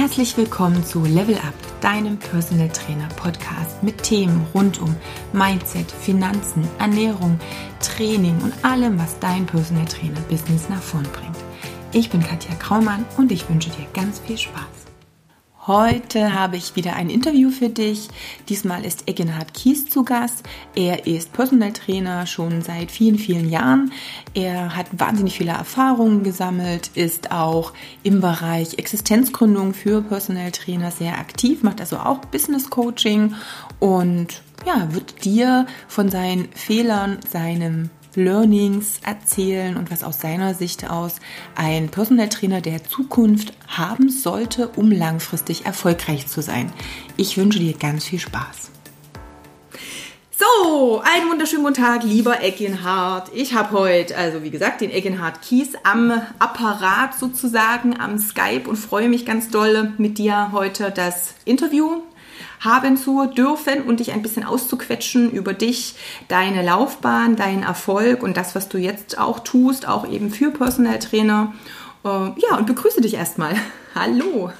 Herzlich willkommen zu Level Up, deinem Personal Trainer Podcast mit Themen rund um Mindset, Finanzen, Ernährung, Training und allem, was dein Personal Trainer Business nach vorn bringt. Ich bin Katja Kraumann und ich wünsche dir ganz viel Spaß. Heute habe ich wieder ein Interview für dich. Diesmal ist Egenhard Kies zu Gast. Er ist Personal Trainer schon seit vielen, vielen Jahren. Er hat wahnsinnig viele Erfahrungen gesammelt, ist auch im Bereich Existenzgründung für Personal Trainer sehr aktiv, macht also auch Business Coaching und ja, wird dir von seinen Fehlern, seinem Learnings erzählen und was aus seiner Sicht aus ein Personal Trainer der Zukunft haben sollte, um langfristig erfolgreich zu sein. Ich wünsche dir ganz viel Spaß. So, einen wunderschönen guten Tag, lieber Eckenhardt. Ich habe heute, also wie gesagt, den Eckenhardt Kies am Apparat sozusagen, am Skype und freue mich ganz doll mit dir heute das Interview haben zu dürfen und dich ein bisschen auszuquetschen über dich, deine Laufbahn, deinen Erfolg und das, was du jetzt auch tust, auch eben für Personal Trainer. Äh, ja, und begrüße dich erstmal. Hallo.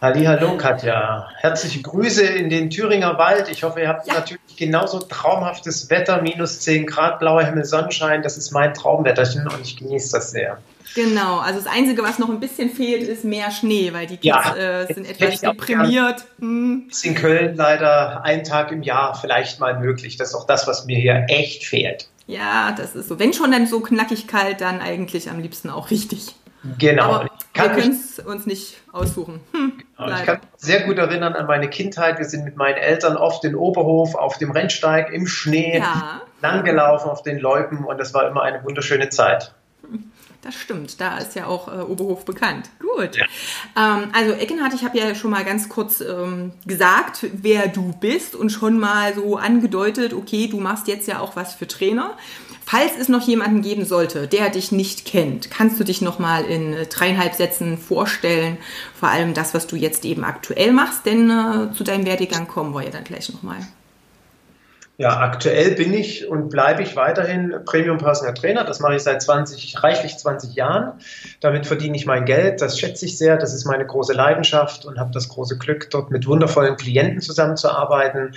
Halli, hallo Katja. Herzliche Grüße in den Thüringer Wald. Ich hoffe, ihr habt ja. natürlich genauso traumhaftes Wetter, minus 10 Grad, blauer Himmel, Sonnenschein. Das ist mein Traumwetterchen und ich genieße das sehr. Genau, also das Einzige, was noch ein bisschen fehlt, ist mehr Schnee, weil die Kids ja, äh, sind etwas deprimiert. Hm. Ist in Köln leider ein Tag im Jahr vielleicht mal möglich. Das ist auch das, was mir hier echt fehlt. Ja, das ist so. Wenn schon dann so knackig kalt, dann eigentlich am liebsten auch richtig. Genau. Aber wir können es uns nicht aussuchen. Hm, ich kann mich sehr gut erinnern an meine Kindheit. Wir sind mit meinen Eltern oft in Oberhof auf dem Rennsteig im Schnee ja. langgelaufen auf den Loipen und das war immer eine wunderschöne Zeit. Das stimmt, da ist ja auch äh, Oberhof bekannt. Gut. Ja. Ähm, also Eckenhardt, ich habe ja schon mal ganz kurz ähm, gesagt, wer du bist und schon mal so angedeutet, okay, du machst jetzt ja auch was für Trainer. Falls es noch jemanden geben sollte, der dich nicht kennt, kannst du dich noch mal in äh, dreieinhalb Sätzen vorstellen, vor allem das, was du jetzt eben aktuell machst, denn äh, zu deinem Werdegang kommen wir ja dann gleich noch mal. Ja, aktuell bin ich und bleibe ich weiterhin Premium Personal Trainer. Das mache ich seit 20, reichlich 20 Jahren. Damit verdiene ich mein Geld. Das schätze ich sehr. Das ist meine große Leidenschaft und habe das große Glück, dort mit wundervollen Klienten zusammenzuarbeiten.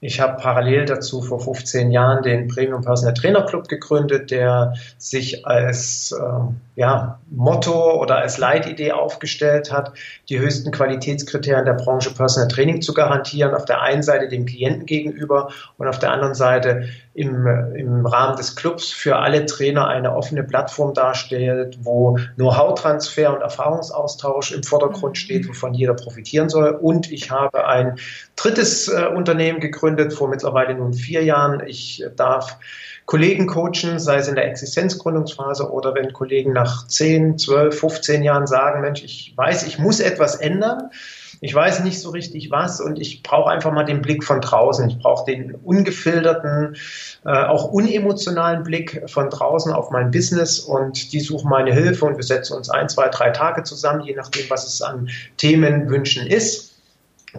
Ich habe parallel dazu vor 15 Jahren den Premium Personal Trainer Club gegründet, der sich als äh, ja, Motto oder als Leitidee aufgestellt hat, die höchsten Qualitätskriterien der Branche Personal Training zu garantieren. Auf der einen Seite dem Klienten gegenüber und auf der anderen Seite im, im Rahmen des Clubs für alle Trainer eine offene Plattform darstellt, wo Know-how-Transfer und Erfahrungsaustausch im Vordergrund steht, wovon jeder profitieren soll. Und ich habe ein drittes äh, Unternehmen gegründet vor mittlerweile nun vier Jahren. Ich darf Kollegen coachen, sei es in der Existenzgründungsphase oder wenn Kollegen nach 10, 12, 15 Jahren sagen, Mensch, ich weiß, ich muss etwas ändern. Ich weiß nicht so richtig was und ich brauche einfach mal den Blick von draußen. Ich brauche den ungefilterten, äh, auch unemotionalen Blick von draußen auf mein Business und die suchen meine Hilfe und wir setzen uns ein, zwei, drei Tage zusammen, je nachdem, was es an Themenwünschen ist.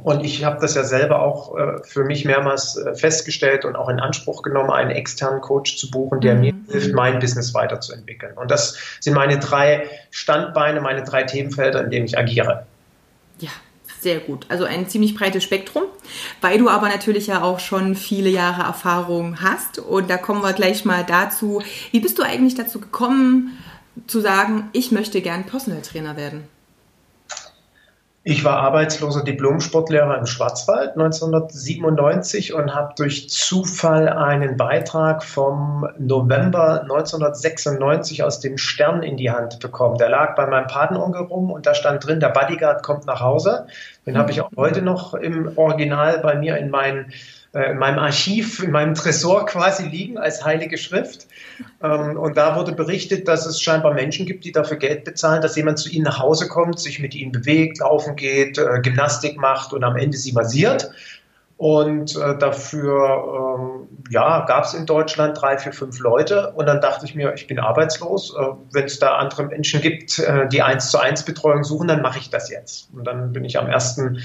Und ich habe das ja selber auch äh, für mich mehrmals äh, festgestellt und auch in Anspruch genommen, einen externen Coach zu buchen, der mhm. mir hilft, mein Business weiterzuentwickeln. Und das sind meine drei Standbeine, meine drei Themenfelder, in denen ich agiere. Ja, sehr gut. Also ein ziemlich breites Spektrum, weil du aber natürlich ja auch schon viele Jahre Erfahrung hast. Und da kommen wir gleich mal dazu. Wie bist du eigentlich dazu gekommen, zu sagen, ich möchte gern Personal Trainer werden? Ich war arbeitsloser Diplom-Sportlehrer im Schwarzwald 1997 und habe durch Zufall einen Beitrag vom November 1996 aus dem Stern in die Hand bekommen. Der lag bei meinem Patenonkel rum und da stand drin, der Bodyguard kommt nach Hause. Den habe ich auch heute noch im Original bei mir in meinen in meinem Archiv, in meinem Tresor quasi liegen als heilige Schrift. Ähm, und da wurde berichtet, dass es scheinbar Menschen gibt, die dafür Geld bezahlen, dass jemand zu ihnen nach Hause kommt, sich mit ihnen bewegt, laufen geht, äh, Gymnastik macht und am Ende sie massiert. Und äh, dafür ähm, ja, gab es in Deutschland drei, vier, fünf Leute. Und dann dachte ich mir, ich bin arbeitslos. Äh, Wenn es da andere Menschen gibt, äh, die eins zu eins Betreuung suchen, dann mache ich das jetzt. Und dann bin ich am ersten äh,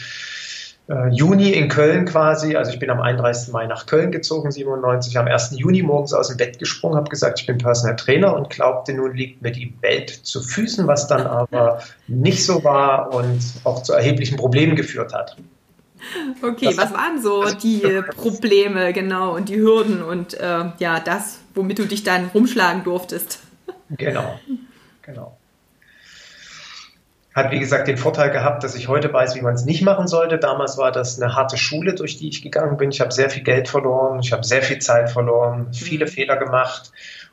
Juni in Köln quasi. Also ich bin am 31. Mai nach Köln gezogen, 97, am 1. Juni morgens aus dem Bett gesprungen, habe gesagt, ich bin Personal Trainer und glaubte, nun liegt mir die Welt zu Füßen, was dann aber nicht so war und auch zu erheblichen Problemen geführt hat. Okay, das was waren so die Probleme genau und die Hürden und äh, ja, das, womit du dich dann rumschlagen durftest? Genau, genau. Hat, wie gesagt, den Vorteil gehabt, dass ich heute weiß, wie man es nicht machen sollte. Damals war das eine harte Schule, durch die ich gegangen bin. Ich habe sehr viel Geld verloren, ich habe sehr viel Zeit verloren, viele mhm. Fehler gemacht.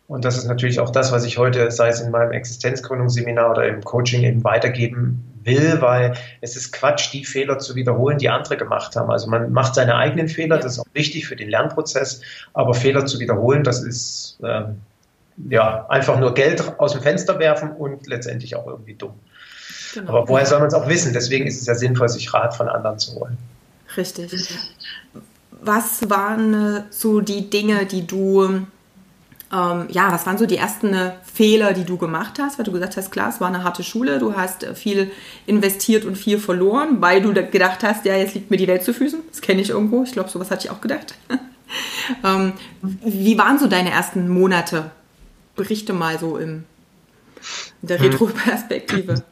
Und das ist natürlich auch das, was ich heute, sei es in meinem Existenzgründungsseminar oder im Coaching eben weitergeben will, weil es ist Quatsch, die Fehler zu wiederholen, die andere gemacht haben. Also man macht seine eigenen Fehler, das ist auch wichtig für den Lernprozess, aber Fehler zu wiederholen, das ist ähm, ja einfach nur Geld aus dem Fenster werfen und letztendlich auch irgendwie dumm. Genau. Aber woher soll man es auch wissen? Deswegen ist es ja sinnvoll, sich Rat von anderen zu holen. Richtig. Was waren so die Dinge, die du ähm, ja, was waren so die ersten äh, Fehler, die du gemacht hast? Weil du gesagt hast, klar, es war eine harte Schule, du hast äh, viel investiert und viel verloren, weil du gedacht hast, ja, jetzt liegt mir die Welt zu Füßen. Das kenne ich irgendwo. Ich glaube, sowas hatte ich auch gedacht. ähm, wie waren so deine ersten Monate? Berichte mal so in der hm. Retro-Perspektive.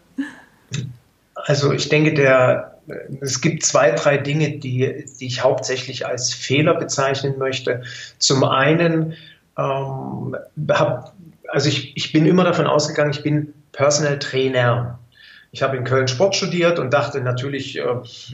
Also ich denke, der, es gibt zwei, drei Dinge, die, die ich hauptsächlich als Fehler bezeichnen möchte. Zum einen ähm, hab, also ich, ich bin immer davon ausgegangen, ich bin Personal Trainer. Ich habe in Köln Sport studiert und dachte natürlich, äh,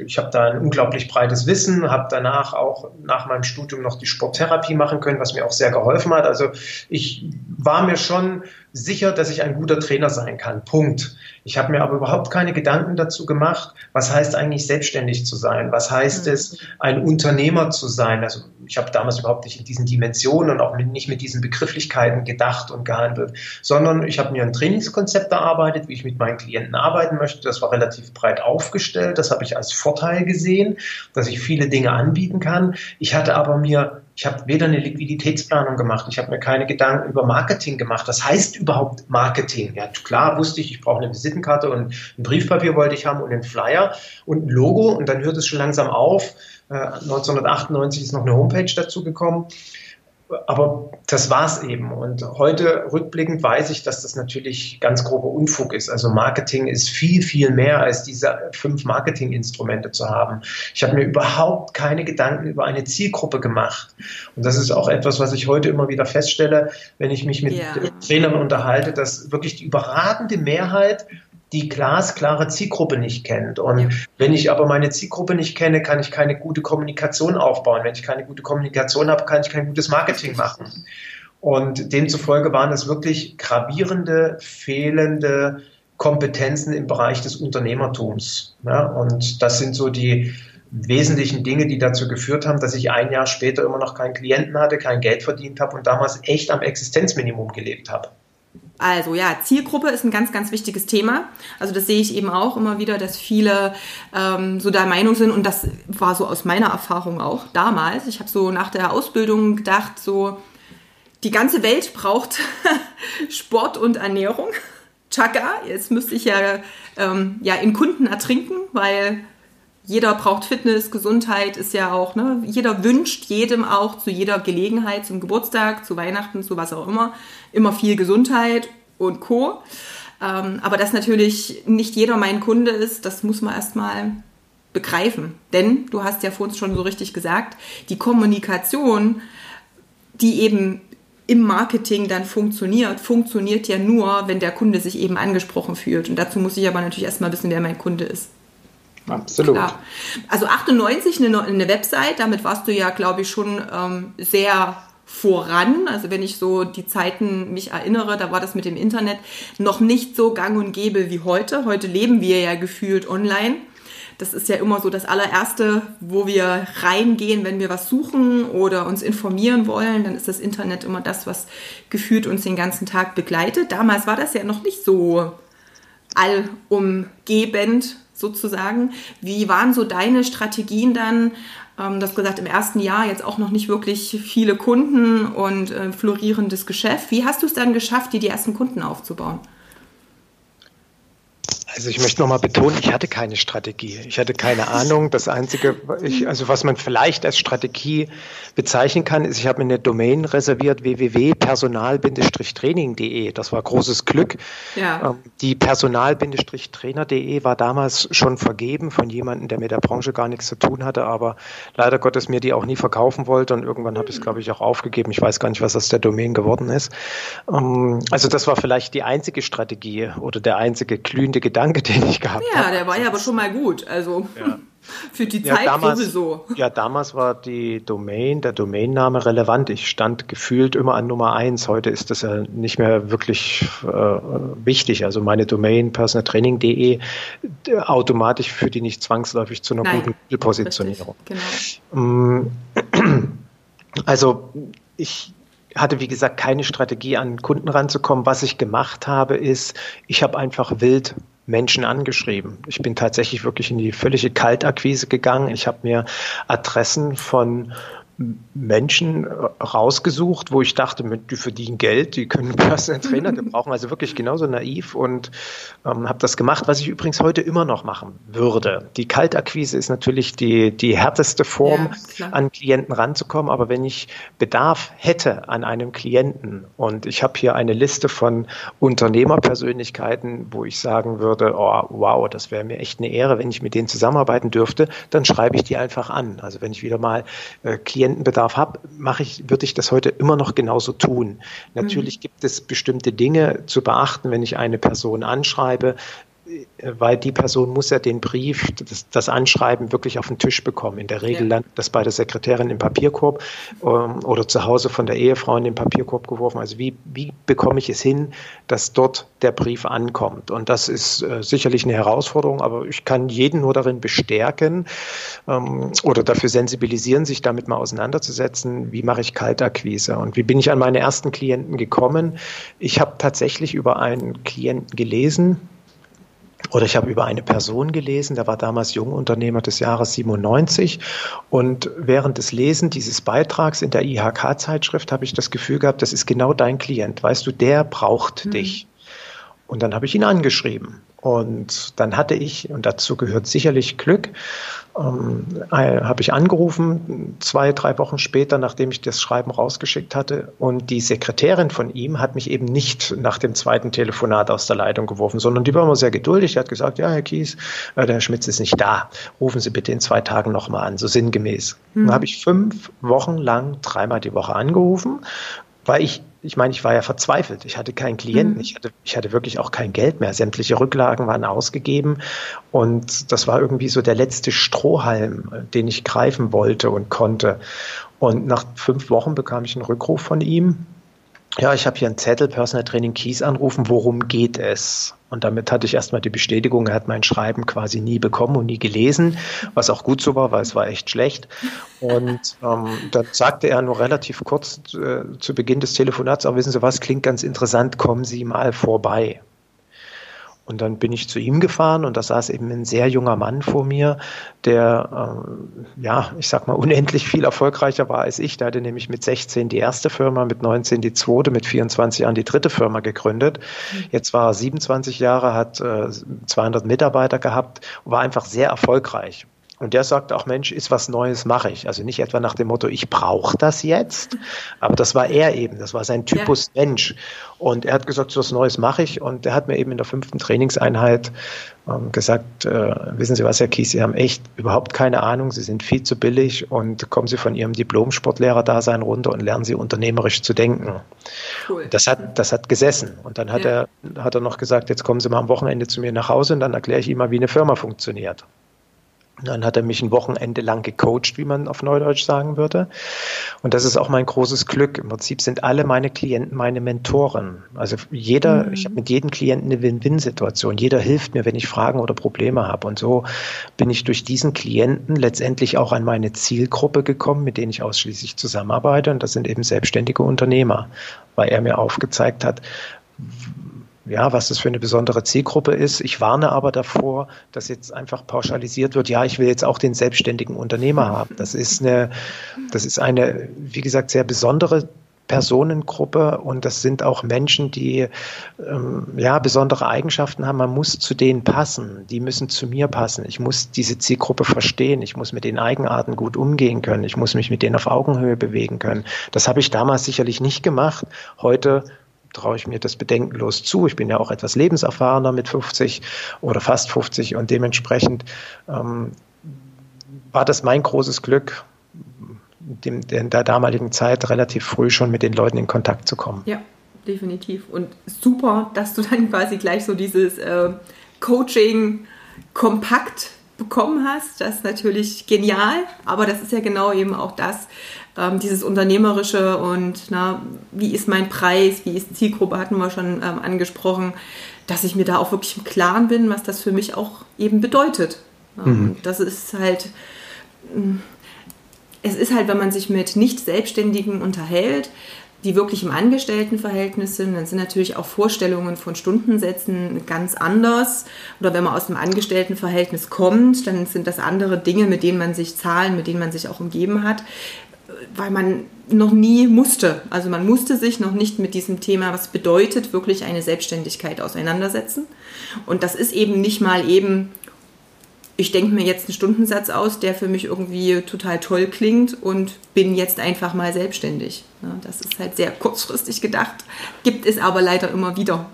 ich habe da ein unglaublich breites Wissen, habe danach auch nach meinem Studium noch die Sporttherapie machen können, was mir auch sehr geholfen hat. Also ich war mir schon sicher, dass ich ein guter Trainer sein kann. Punkt. Ich habe mir aber überhaupt keine Gedanken dazu gemacht, was heißt eigentlich selbstständig zu sein? Was heißt es, ein Unternehmer zu sein? Also ich habe damals überhaupt nicht in diesen Dimensionen und auch mit, nicht mit diesen Begrifflichkeiten gedacht und gehandelt, sondern ich habe mir ein Trainingskonzept erarbeitet, wie ich mit meinen Klienten arbeiten möchte. Das war relativ breit aufgestellt. Das habe ich als Vorteil gesehen, dass ich viele Dinge anbieten kann. Ich hatte aber mir ich habe weder eine Liquiditätsplanung gemacht, ich habe mir keine Gedanken über Marketing gemacht. Was heißt überhaupt Marketing? Ja, klar wusste ich, ich brauche eine Visitenkarte und ein Briefpapier wollte ich haben und einen Flyer und ein Logo und dann hört es schon langsam auf. 1998 äh, ist noch eine Homepage dazu gekommen aber das war's eben. Und heute rückblickend weiß ich, dass das natürlich ganz grober Unfug ist. Also Marketing ist viel, viel mehr als diese fünf Marketinginstrumente zu haben. Ich habe mir überhaupt keine Gedanken über eine Zielgruppe gemacht. Und das ist auch etwas, was ich heute immer wieder feststelle, wenn ich mich mit yeah. Trainern unterhalte, dass wirklich die überragende Mehrheit die glasklare Zielgruppe nicht kennt. Und ja. wenn ich aber meine Zielgruppe nicht kenne, kann ich keine gute Kommunikation aufbauen. Wenn ich keine gute Kommunikation habe, kann ich kein gutes Marketing machen. Und demzufolge waren es wirklich gravierende, fehlende Kompetenzen im Bereich des Unternehmertums. Ja, und das sind so die wesentlichen Dinge, die dazu geführt haben, dass ich ein Jahr später immer noch keinen Klienten hatte, kein Geld verdient habe und damals echt am Existenzminimum gelebt habe. Also ja, Zielgruppe ist ein ganz, ganz wichtiges Thema. Also das sehe ich eben auch immer wieder, dass viele ähm, so der Meinung sind und das war so aus meiner Erfahrung auch damals. Ich habe so nach der Ausbildung gedacht, so die ganze Welt braucht Sport und Ernährung. Chaka, jetzt müsste ich ja, ähm, ja in Kunden ertrinken, weil jeder braucht Fitness, Gesundheit ist ja auch, ne? Jeder wünscht jedem auch zu jeder Gelegenheit, zum Geburtstag, zu Weihnachten, zu was auch immer, immer viel Gesundheit und Co. Ähm, aber dass natürlich nicht jeder mein Kunde ist, das muss man erstmal begreifen. Denn du hast ja vor uns schon so richtig gesagt, die Kommunikation, die eben im Marketing dann funktioniert, funktioniert ja nur, wenn der Kunde sich eben angesprochen fühlt. Und dazu muss ich aber natürlich erstmal wissen, wer mein Kunde ist. Absolut. Klar. Also 98 eine, eine Website, damit warst du ja, glaube ich, schon ähm, sehr voran. Also wenn ich so die Zeiten mich erinnere, da war das mit dem Internet noch nicht so gang und gäbe wie heute. Heute leben wir ja gefühlt online. Das ist ja immer so das allererste, wo wir reingehen, wenn wir was suchen oder uns informieren wollen. Dann ist das Internet immer das, was gefühlt uns den ganzen Tag begleitet. Damals war das ja noch nicht so allumgebend sozusagen. Wie waren so deine Strategien dann? Ähm, hast gesagt, im ersten Jahr jetzt auch noch nicht wirklich viele Kunden und äh, florierendes Geschäft. Wie hast du es dann geschafft, dir die ersten Kunden aufzubauen? Also ich möchte nochmal betonen, ich hatte keine Strategie. Ich hatte keine Ahnung. Das Einzige, ich, also was man vielleicht als Strategie bezeichnen kann, ist, ich habe mir eine Domain reserviert, www.personal-training.de. Das war großes Glück. Ja. Ähm, die Personal-trainer.de war damals schon vergeben von jemandem, der mit der Branche gar nichts zu tun hatte, aber leider Gottes mir die auch nie verkaufen wollte und irgendwann habe ich es, glaube ich, auch aufgegeben. Ich weiß gar nicht, was aus der Domain geworden ist. Ähm, also das war vielleicht die einzige Strategie oder der einzige glühende Gedanke, Gedanke, den ich gehabt habe. Ja, der war ja aber schon mal gut. Also ja. für die Zeit ja, damals, sowieso. Ja, damals war die Domain, der Domainname relevant. Ich stand gefühlt immer an Nummer eins. Heute ist das ja nicht mehr wirklich äh, wichtig. Also meine Domain personaltraining.de automatisch führt die nicht zwangsläufig zu einer Nein, guten Positionierung. Genau. Also ich hatte, wie gesagt, keine Strategie, an Kunden ranzukommen. Was ich gemacht habe, ist, ich habe einfach wild Menschen angeschrieben. Ich bin tatsächlich wirklich in die völlige Kaltakquise gegangen. Ich habe mir Adressen von Menschen rausgesucht, wo ich dachte, die verdienen Geld, die können Personal Trainer gebrauchen, also wirklich genauso naiv und ähm, habe das gemacht, was ich übrigens heute immer noch machen würde. Die Kaltakquise ist natürlich die, die härteste Form, ja, an Klienten ranzukommen, aber wenn ich Bedarf hätte an einem Klienten und ich habe hier eine Liste von Unternehmerpersönlichkeiten, wo ich sagen würde, oh, wow, das wäre mir echt eine Ehre, wenn ich mit denen zusammenarbeiten dürfte, dann schreibe ich die einfach an. Also wenn ich wieder mal äh, Klienten Klientenbedarf habe, mache ich, würde ich das heute immer noch genauso tun. Natürlich mhm. gibt es bestimmte Dinge zu beachten, wenn ich eine Person anschreibe, weil die Person muss ja den Brief, das, das, Anschreiben wirklich auf den Tisch bekommen. In der Regel ja. landet das bei der Sekretärin im Papierkorb ähm, oder zu Hause von der Ehefrau in den Papierkorb geworfen. Also wie, wie bekomme ich es hin, dass dort der Brief ankommt? Und das ist äh, sicherlich eine Herausforderung, aber ich kann jeden nur darin bestärken ähm, oder dafür sensibilisieren, sich damit mal auseinanderzusetzen, wie mache ich Kaltakquise und wie bin ich an meine ersten Klienten gekommen. Ich habe tatsächlich über einen Klienten gelesen, oder ich habe über eine Person gelesen, der war damals Jungunternehmer des Jahres 97. Und während des Lesen dieses Beitrags in der IHK-Zeitschrift habe ich das Gefühl gehabt, das ist genau dein Klient. Weißt du, der braucht mhm. dich. Und dann habe ich ihn angeschrieben. Und dann hatte ich, und dazu gehört sicherlich Glück, ähm, äh, habe ich angerufen, zwei, drei Wochen später, nachdem ich das Schreiben rausgeschickt hatte. Und die Sekretärin von ihm hat mich eben nicht nach dem zweiten Telefonat aus der Leitung geworfen, sondern die war immer sehr geduldig. Die hat gesagt, ja, Herr Kies, äh, der Herr Schmitz ist nicht da. Rufen Sie bitte in zwei Tagen nochmal an, so sinngemäß. Mhm. Dann habe ich fünf Wochen lang dreimal die Woche angerufen, weil ich ich meine, ich war ja verzweifelt. Ich hatte keinen Klienten. Mhm. Ich, hatte, ich hatte wirklich auch kein Geld mehr. Sämtliche Rücklagen waren ausgegeben. Und das war irgendwie so der letzte Strohhalm, den ich greifen wollte und konnte. Und nach fünf Wochen bekam ich einen Rückruf von ihm. Ja, ich habe hier einen Zettel, Personal Training Keys anrufen, worum geht es? Und damit hatte ich erstmal die Bestätigung, er hat mein Schreiben quasi nie bekommen und nie gelesen, was auch gut so war, weil es war echt schlecht. Und ähm, dann sagte er nur relativ kurz äh, zu Beginn des Telefonats, auch wissen Sie was, klingt ganz interessant, kommen Sie mal vorbei. Und dann bin ich zu ihm gefahren und da saß eben ein sehr junger Mann vor mir, der, äh, ja, ich sag mal, unendlich viel erfolgreicher war als ich. Der hatte nämlich mit 16 die erste Firma, mit 19 die zweite, mit 24 Jahren die dritte Firma gegründet. Jetzt war er 27 Jahre, hat äh, 200 Mitarbeiter gehabt und war einfach sehr erfolgreich. Und der sagt auch, Mensch, ist was Neues, mache ich. Also nicht etwa nach dem Motto, ich brauche das jetzt, aber das war er eben, das war sein Typus ja. Mensch. Und er hat gesagt, so was Neues mache ich. Und er hat mir eben in der fünften Trainingseinheit ähm, gesagt, äh, wissen Sie was, Herr Kies, Sie haben echt überhaupt keine Ahnung, Sie sind viel zu billig und kommen Sie von Ihrem Diplom-Sportlehrer-Dasein runter und lernen Sie unternehmerisch zu denken. Cool. Das hat, das hat gesessen. Und dann hat, ja. er, hat er noch gesagt, jetzt kommen Sie mal am Wochenende zu mir nach Hause und dann erkläre ich Ihnen mal, wie eine Firma funktioniert. Dann hat er mich ein Wochenende lang gecoacht, wie man auf Neudeutsch sagen würde. Und das ist auch mein großes Glück. Im Prinzip sind alle meine Klienten meine Mentoren. Also jeder, mhm. ich habe mit jedem Klienten eine Win-Win-Situation. Jeder hilft mir, wenn ich Fragen oder Probleme habe. Und so bin ich durch diesen Klienten letztendlich auch an meine Zielgruppe gekommen, mit denen ich ausschließlich zusammenarbeite. Und das sind eben selbstständige Unternehmer, weil er mir aufgezeigt hat, ja, was das für eine besondere Zielgruppe ist. Ich warne aber davor, dass jetzt einfach pauschalisiert wird, ja, ich will jetzt auch den selbstständigen Unternehmer haben. Das ist eine, das ist eine, wie gesagt, sehr besondere Personengruppe und das sind auch Menschen, die ähm, ja besondere Eigenschaften haben. Man muss zu denen passen. Die müssen zu mir passen. Ich muss diese Zielgruppe verstehen. Ich muss mit den Eigenarten gut umgehen können. Ich muss mich mit denen auf Augenhöhe bewegen können. Das habe ich damals sicherlich nicht gemacht. Heute traue ich mir das bedenkenlos zu. Ich bin ja auch etwas lebenserfahrener mit 50 oder fast 50 und dementsprechend ähm, war das mein großes Glück, in der damaligen Zeit relativ früh schon mit den Leuten in Kontakt zu kommen. Ja, definitiv. Und super, dass du dann quasi gleich so dieses äh, Coaching kompakt bekommen hast. Das ist natürlich genial, aber das ist ja genau eben auch das, ähm, dieses Unternehmerische und na, wie ist mein Preis, wie ist die Zielgruppe, hatten wir schon ähm, angesprochen, dass ich mir da auch wirklich im Klaren bin, was das für mich auch eben bedeutet. Mhm. Das ist halt, mm, es ist halt, wenn man sich mit Nicht-Selbstständigen unterhält, die wirklich im Angestelltenverhältnis sind, dann sind natürlich auch Vorstellungen von Stundensätzen ganz anders. Oder wenn man aus dem Angestelltenverhältnis kommt, dann sind das andere Dinge, mit denen man sich Zahlen, mit denen man sich auch umgeben hat, weil man noch nie musste. Also man musste sich noch nicht mit diesem Thema, was bedeutet wirklich eine Selbstständigkeit auseinandersetzen. Und das ist eben nicht mal eben ich denke mir jetzt einen Stundensatz aus, der für mich irgendwie total toll klingt und bin jetzt einfach mal selbstständig. Das ist halt sehr kurzfristig gedacht, gibt es aber leider immer wieder.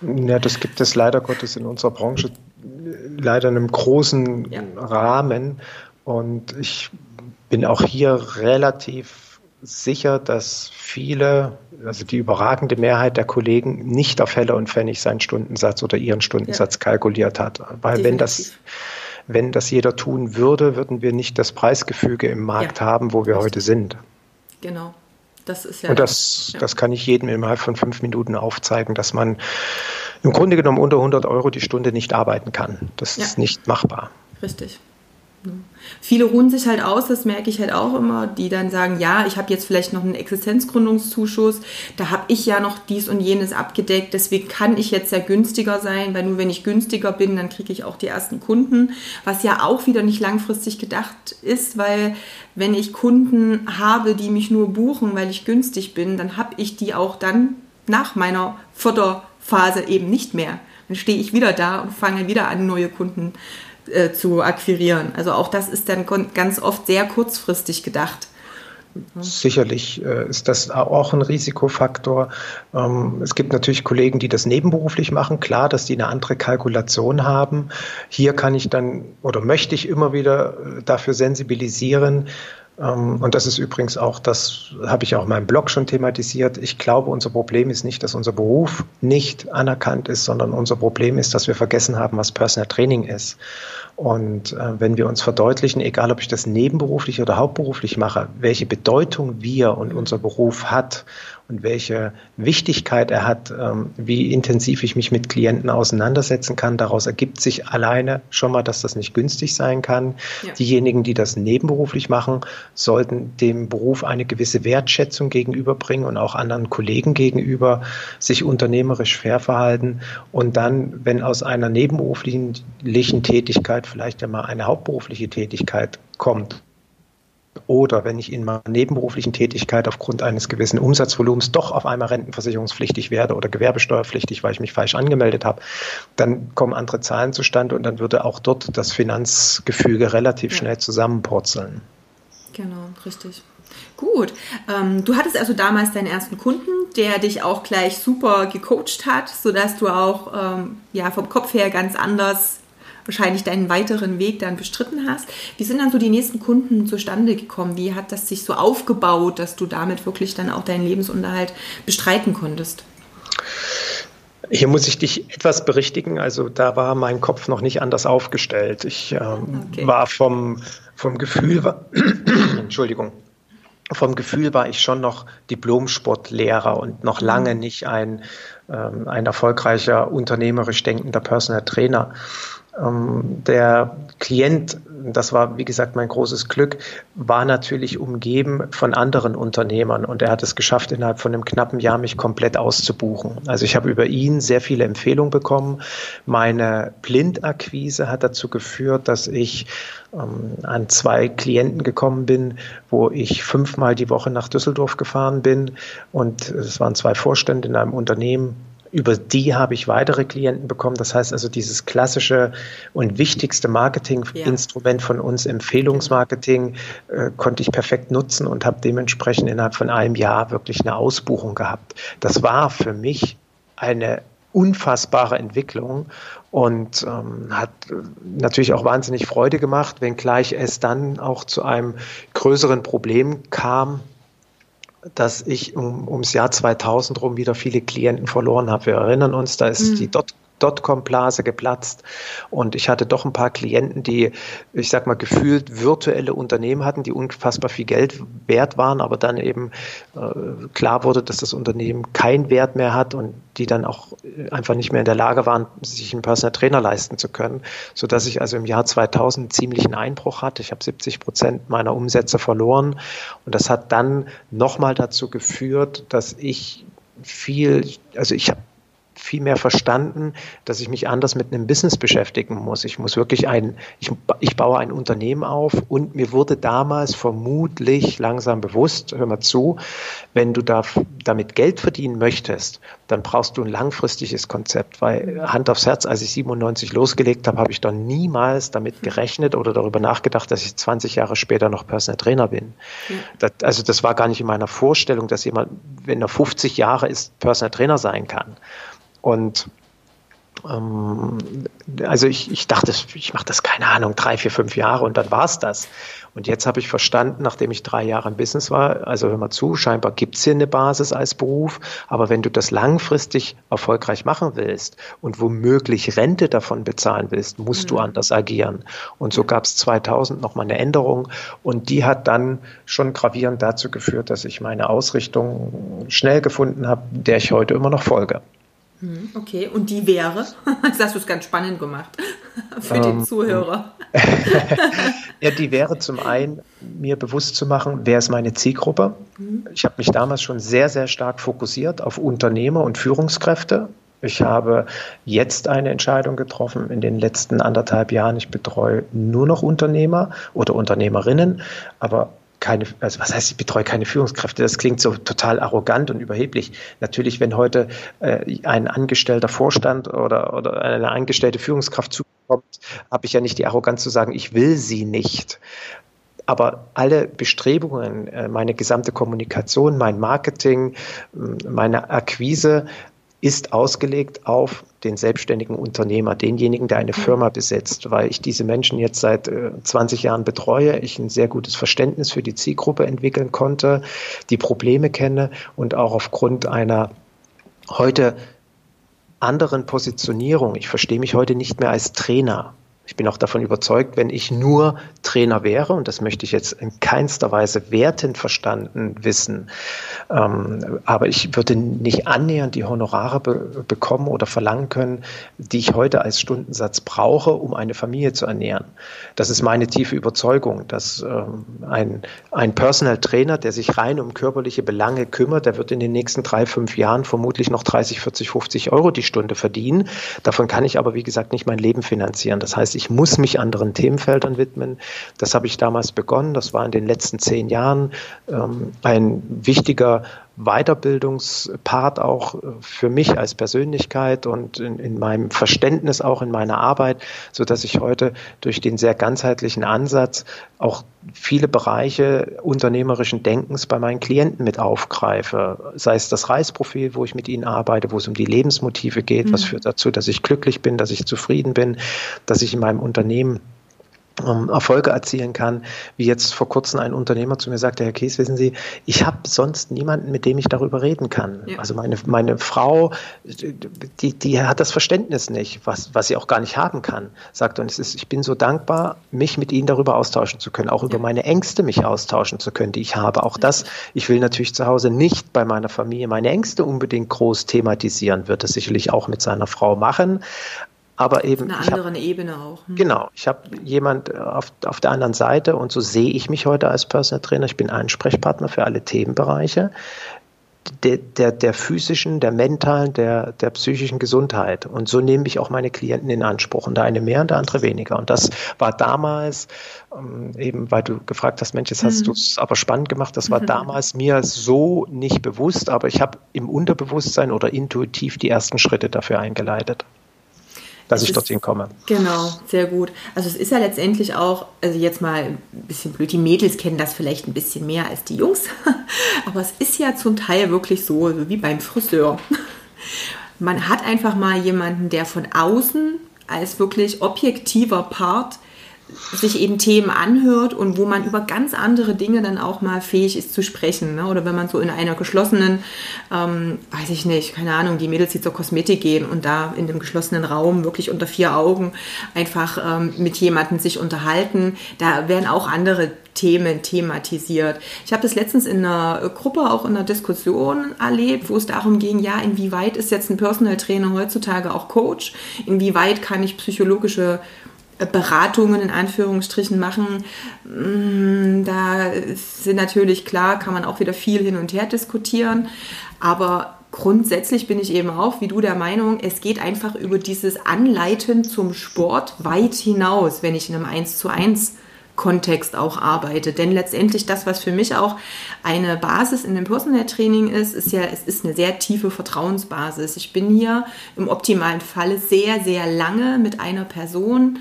Ja, das gibt es leider Gottes in unserer Branche leider in einem großen ja. Rahmen. Und ich bin auch hier relativ sicher, dass viele, also die überragende Mehrheit der Kollegen nicht auf Heller und Pfennig seinen Stundensatz oder ihren Stundensatz ja. kalkuliert hat. Weil Definitiv. wenn das wenn das jeder tun würde, würden wir nicht das Preisgefüge im Markt ja. haben, wo wir heute sind. Genau. Das ist ja. Und das, ja. das kann ich jedem innerhalb von fünf Minuten aufzeigen, dass man im Grunde genommen unter 100 Euro die Stunde nicht arbeiten kann. Das ja. ist nicht machbar. Richtig. Viele ruhen sich halt aus, das merke ich halt auch immer, die dann sagen, ja, ich habe jetzt vielleicht noch einen Existenzgründungszuschuss, da habe ich ja noch dies und jenes abgedeckt, deswegen kann ich jetzt ja günstiger sein, weil nur wenn ich günstiger bin, dann kriege ich auch die ersten Kunden, was ja auch wieder nicht langfristig gedacht ist, weil wenn ich Kunden habe, die mich nur buchen, weil ich günstig bin, dann habe ich die auch dann nach meiner Förderphase eben nicht mehr. Dann stehe ich wieder da und fange wieder an, neue Kunden zu äh, zu akquirieren. Also auch das ist dann ganz oft sehr kurzfristig gedacht. Sicherlich äh, ist das auch ein Risikofaktor. Ähm, es gibt natürlich Kollegen, die das nebenberuflich machen. Klar, dass die eine andere Kalkulation haben. Hier kann ich dann oder möchte ich immer wieder äh, dafür sensibilisieren, und das ist übrigens auch, das habe ich auch in meinem Blog schon thematisiert. Ich glaube, unser Problem ist nicht, dass unser Beruf nicht anerkannt ist, sondern unser Problem ist, dass wir vergessen haben, was Personal Training ist. Und äh, wenn wir uns verdeutlichen, egal ob ich das nebenberuflich oder hauptberuflich mache, welche Bedeutung wir und unser Beruf hat und welche Wichtigkeit er hat, ähm, wie intensiv ich mich mit Klienten auseinandersetzen kann. Daraus ergibt sich alleine schon mal, dass das nicht günstig sein kann. Ja. Diejenigen, die das nebenberuflich machen, sollten dem Beruf eine gewisse Wertschätzung gegenüberbringen und auch anderen Kollegen gegenüber sich unternehmerisch fair verhalten. Und dann, wenn aus einer nebenberuflichen Tätigkeit vielleicht einmal eine hauptberufliche Tätigkeit kommt, oder wenn ich in meiner nebenberuflichen Tätigkeit aufgrund eines gewissen Umsatzvolumens doch auf einmal rentenversicherungspflichtig werde oder gewerbesteuerpflichtig, weil ich mich falsch angemeldet habe, dann kommen andere Zahlen zustande und dann würde auch dort das Finanzgefüge relativ ja. schnell zusammenpurzeln. Genau, richtig. Gut. Ähm, du hattest also damals deinen ersten Kunden, der dich auch gleich super gecoacht hat, sodass du auch ähm, ja, vom Kopf her ganz anders wahrscheinlich deinen weiteren Weg dann bestritten hast. Wie sind dann so die nächsten Kunden zustande gekommen? Wie hat das sich so aufgebaut, dass du damit wirklich dann auch deinen Lebensunterhalt bestreiten konntest? Hier muss ich dich etwas berichtigen. Also da war mein Kopf noch nicht anders aufgestellt. Ich ähm, okay. war vom, vom Gefühl, Entschuldigung, vom Gefühl war ich schon noch Diplomsportlehrer und noch lange mhm. nicht ein, ähm, ein erfolgreicher, unternehmerisch denkender Personal Trainer. Ähm, der Klient, das war wie gesagt mein großes Glück, war natürlich umgeben von anderen Unternehmern und er hat es geschafft, innerhalb von einem knappen Jahr mich komplett auszubuchen. Also ich habe über ihn sehr viele Empfehlungen bekommen. Meine Blindakquise hat dazu geführt, dass ich ähm, an zwei Klienten gekommen bin, wo ich fünfmal die Woche nach Düsseldorf gefahren bin und es waren zwei Vorstände in einem Unternehmen über die habe ich weitere Klienten bekommen. Das heißt also, dieses klassische und wichtigste Marketinginstrument ja. von uns, Empfehlungsmarketing, äh, konnte ich perfekt nutzen und habe dementsprechend innerhalb von einem Jahr wirklich eine Ausbuchung gehabt. Das war für mich eine unfassbare Entwicklung und ähm, hat natürlich auch wahnsinnig Freude gemacht, wenngleich es dann auch zu einem größeren Problem kam, dass ich um, ums Jahr 2000 rum wieder viele Klienten verloren habe. Wir erinnern uns, da ist mhm. die Dot Dotcom-Blase geplatzt. Und ich hatte doch ein paar Klienten, die, ich sag mal, gefühlt virtuelle Unternehmen hatten, die unfassbar viel Geld wert waren, aber dann eben äh, klar wurde, dass das Unternehmen keinen Wert mehr hat und die dann auch einfach nicht mehr in der Lage waren, sich einen Personal Trainer leisten zu können, sodass ich also im Jahr 2000 einen ziemlichen Einbruch hatte. Ich habe 70 Prozent meiner Umsätze verloren und das hat dann nochmal dazu geführt, dass ich viel, also ich habe viel mehr verstanden, dass ich mich anders mit einem Business beschäftigen muss. Ich muss wirklich ein, ich, ich baue ein Unternehmen auf und mir wurde damals vermutlich langsam bewusst, hör mal zu, wenn du da, damit Geld verdienen möchtest, dann brauchst du ein langfristiges Konzept, weil Hand aufs Herz, als ich 97 losgelegt habe, habe ich dann niemals damit gerechnet oder darüber nachgedacht, dass ich 20 Jahre später noch Personal Trainer bin. Ja. Das, also das war gar nicht in meiner Vorstellung, dass jemand, wenn er 50 Jahre ist, Personal Trainer sein kann. Und ähm, also ich, ich dachte, ich mache das, keine Ahnung, drei, vier, fünf Jahre und dann war es das. Und jetzt habe ich verstanden, nachdem ich drei Jahre im Business war, also hör mal zu, scheinbar gibt es hier eine Basis als Beruf, aber wenn du das langfristig erfolgreich machen willst und womöglich Rente davon bezahlen willst, musst mhm. du anders agieren. Und so gab es 2000 nochmal eine Änderung und die hat dann schon gravierend dazu geführt, dass ich meine Ausrichtung schnell gefunden habe, der ich heute immer noch folge. Hm, okay, und die wäre? Jetzt hast du es ganz spannend gemacht für ähm, den Zuhörer. ja, die wäre zum einen, mir bewusst zu machen, wer ist meine Zielgruppe. Mhm. Ich habe mich damals schon sehr, sehr stark fokussiert auf Unternehmer und Führungskräfte. Ich habe jetzt eine Entscheidung getroffen in den letzten anderthalb Jahren. Ich betreue nur noch Unternehmer oder Unternehmerinnen, aber keine, also was heißt, ich betreue keine Führungskräfte? Das klingt so total arrogant und überheblich. Natürlich, wenn heute äh, ein angestellter Vorstand oder, oder eine angestellte Führungskraft zukommt, habe ich ja nicht die Arroganz zu sagen, ich will sie nicht. Aber alle Bestrebungen, äh, meine gesamte Kommunikation, mein Marketing, meine Akquise ist ausgelegt auf den selbstständigen Unternehmer, denjenigen, der eine. Firma besitzt, weil ich diese Menschen jetzt seit 20 äh, Jahren betreue, ich ein sehr gutes Verständnis für die Zielgruppe entwickeln konnte, die Probleme kenne und auch aufgrund einer heute anderen Positionierung, ich verstehe mich heute nicht mehr als Trainer, ich bin auch davon überzeugt, wenn ich nur Trainer wäre, und das möchte ich jetzt in keinster Weise wertend verstanden wissen, ähm, aber ich würde nicht annähernd die Honorare be bekommen oder verlangen können, die ich heute als Stundensatz brauche, um eine Familie zu ernähren. Das ist meine tiefe Überzeugung, dass ähm, ein, ein Personal Trainer, der sich rein um körperliche Belange kümmert, der wird in den nächsten drei, fünf Jahren vermutlich noch 30, 40, 50 Euro die Stunde verdienen. Davon kann ich aber, wie gesagt, nicht mein Leben finanzieren. Das heißt, ich muss mich anderen Themenfeldern widmen. Das habe ich damals begonnen. Das war in den letzten zehn Jahren ähm, ein wichtiger Weiterbildungspart auch äh, für mich als Persönlichkeit und in, in, meinem Verständnis auch in meiner Arbeit, so dass ich heute durch den sehr ganzheitlichen Ansatz auch viele Bereiche unternehmerischen Denkens bei meinen Klienten mit aufgreife. Sei es das Reisprofil, wo ich mit ihnen arbeite, wo es um die Lebensmotive geht, mhm. was führt dazu, dass ich glücklich bin, dass ich zufrieden bin, dass ich in meinem Unternehmen Erfolge erzielen kann, wie jetzt vor kurzem ein Unternehmer zu mir sagte, Herr Kies, wissen Sie, ich habe sonst niemanden, mit dem ich darüber reden kann. Ja. Also meine, meine Frau, die, die hat das Verständnis nicht, was, was sie auch gar nicht haben kann, sagt. Und es ist, ich bin so dankbar, mich mit Ihnen darüber austauschen zu können, auch über meine Ängste mich austauschen zu können, die ich habe. Auch das, ich will natürlich zu Hause nicht bei meiner Familie meine Ängste unbedingt groß thematisieren, wird es sicherlich auch mit seiner Frau machen aber eben. Auf einer anderen hab, Ebene auch. Hm. Genau, ich habe jemand auf, auf der anderen Seite und so sehe ich mich heute als Personal Trainer. Ich bin Ansprechpartner für alle Themenbereiche der, der, der physischen, der mentalen, der, der psychischen Gesundheit. Und so nehme ich auch meine Klienten in Anspruch. Und der eine mehr und der andere weniger. Und das war damals, ähm, eben weil du gefragt hast, Mensch, jetzt hast mhm. du es aber spannend gemacht, das war mhm. damals mir so nicht bewusst, aber ich habe im Unterbewusstsein oder intuitiv die ersten Schritte dafür eingeleitet dass ich dorthin komme. Genau, sehr gut. Also es ist ja letztendlich auch, also jetzt mal ein bisschen blöd, die Mädels kennen das vielleicht ein bisschen mehr als die Jungs, aber es ist ja zum Teil wirklich so, so wie beim Friseur. Man hat einfach mal jemanden, der von außen als wirklich objektiver Part sich eben Themen anhört und wo man über ganz andere Dinge dann auch mal fähig ist zu sprechen. Ne? Oder wenn man so in einer geschlossenen, ähm, weiß ich nicht, keine Ahnung, die Mädels, die zur Kosmetik gehen und da in dem geschlossenen Raum wirklich unter vier Augen einfach ähm, mit jemandem sich unterhalten, da werden auch andere Themen thematisiert. Ich habe das letztens in einer Gruppe, auch in einer Diskussion erlebt, wo es darum ging, ja, inwieweit ist jetzt ein Personal Trainer heutzutage auch Coach? Inwieweit kann ich psychologische Beratungen in Anführungsstrichen machen. Mm, da sind natürlich klar, kann man auch wieder viel hin und her diskutieren. Aber grundsätzlich bin ich eben auch, wie du, der Meinung, es geht einfach über dieses Anleiten zum Sport weit hinaus, wenn ich in einem 1 zu 1 Kontext auch arbeite. Denn letztendlich das, was für mich auch eine Basis in dem Personal Training ist, ist ja, es ist eine sehr tiefe Vertrauensbasis. Ich bin hier im optimalen Falle sehr, sehr lange mit einer Person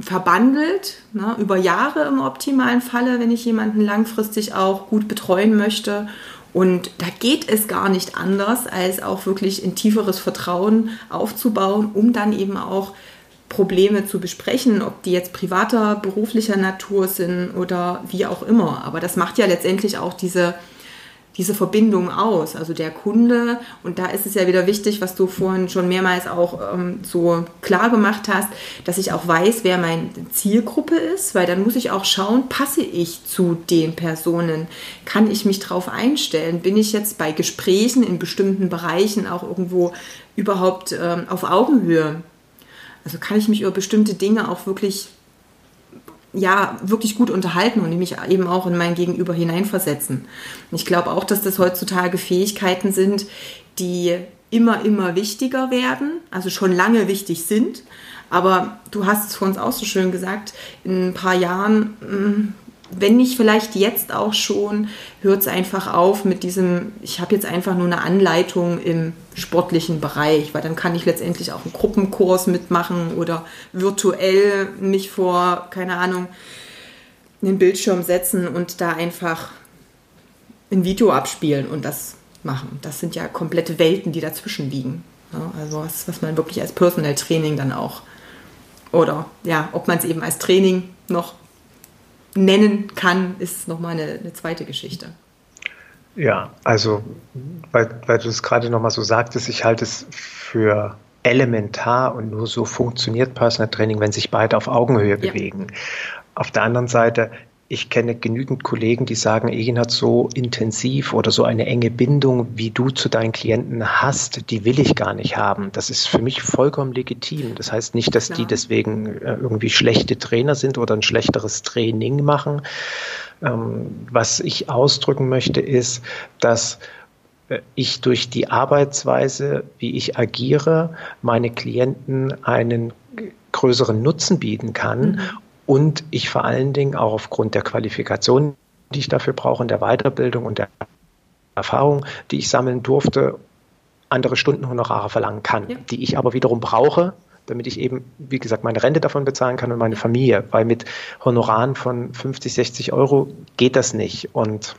verbandelt, ne, über Jahre im optimalen Falle, wenn ich jemanden langfristig auch gut betreuen möchte. Und da geht es gar nicht anders, als auch wirklich ein tieferes Vertrauen aufzubauen, um dann eben auch Probleme zu besprechen, ob die jetzt privater, beruflicher Natur sind oder wie auch immer. Aber das macht ja letztendlich auch diese diese Verbindung aus. Also der Kunde, und da ist es ja wieder wichtig, was du vorhin schon mehrmals auch ähm, so klar gemacht hast, dass ich auch weiß, wer meine Zielgruppe ist, weil dann muss ich auch schauen, passe ich zu den Personen? Kann ich mich darauf einstellen? Bin ich jetzt bei Gesprächen in bestimmten Bereichen auch irgendwo überhaupt ähm, auf Augenhöhe? Also kann ich mich über bestimmte Dinge auch wirklich ja, wirklich gut unterhalten und mich eben auch in mein Gegenüber hineinversetzen. Ich glaube auch, dass das heutzutage Fähigkeiten sind, die immer, immer wichtiger werden, also schon lange wichtig sind. Aber du hast es vor uns auch so schön gesagt, in ein paar Jahren mm, wenn nicht vielleicht jetzt auch schon, hört es einfach auf mit diesem, ich habe jetzt einfach nur eine Anleitung im sportlichen Bereich, weil dann kann ich letztendlich auch einen Gruppenkurs mitmachen oder virtuell mich vor, keine Ahnung, einen Bildschirm setzen und da einfach ein Video abspielen und das machen. Das sind ja komplette Welten, die dazwischen liegen. Also was, was man wirklich als Personal Training dann auch oder ja, ob man es eben als Training noch nennen kann, ist nochmal eine, eine zweite Geschichte. Ja, also, weil, weil du es gerade nochmal so sagtest, ich halte es für elementar und nur so funktioniert Personal Training, wenn sich beide auf Augenhöhe ja. bewegen. Auf der anderen Seite ich kenne genügend Kollegen, die sagen, Egin hat so intensiv oder so eine enge Bindung, wie du zu deinen Klienten hast, die will ich gar nicht haben. Das ist für mich vollkommen legitim. Das heißt nicht, dass die deswegen äh, irgendwie schlechte Trainer sind oder ein schlechteres Training machen. Ähm, was ich ausdrücken möchte, ist, dass äh, ich durch die Arbeitsweise, wie ich agiere, meine Klienten einen größeren Nutzen bieten kann mhm und ich vor allen Dingen auch aufgrund der Qualifikation, die ich dafür brauche, und der Weiterbildung und der Erfahrung, die ich sammeln durfte, andere Stundenhonorare verlangen kann, ja. die ich aber wiederum brauche, damit ich eben, wie gesagt, meine Rente davon bezahlen kann und meine Familie, weil mit Honoraren von 50, 60 Euro geht das nicht. Und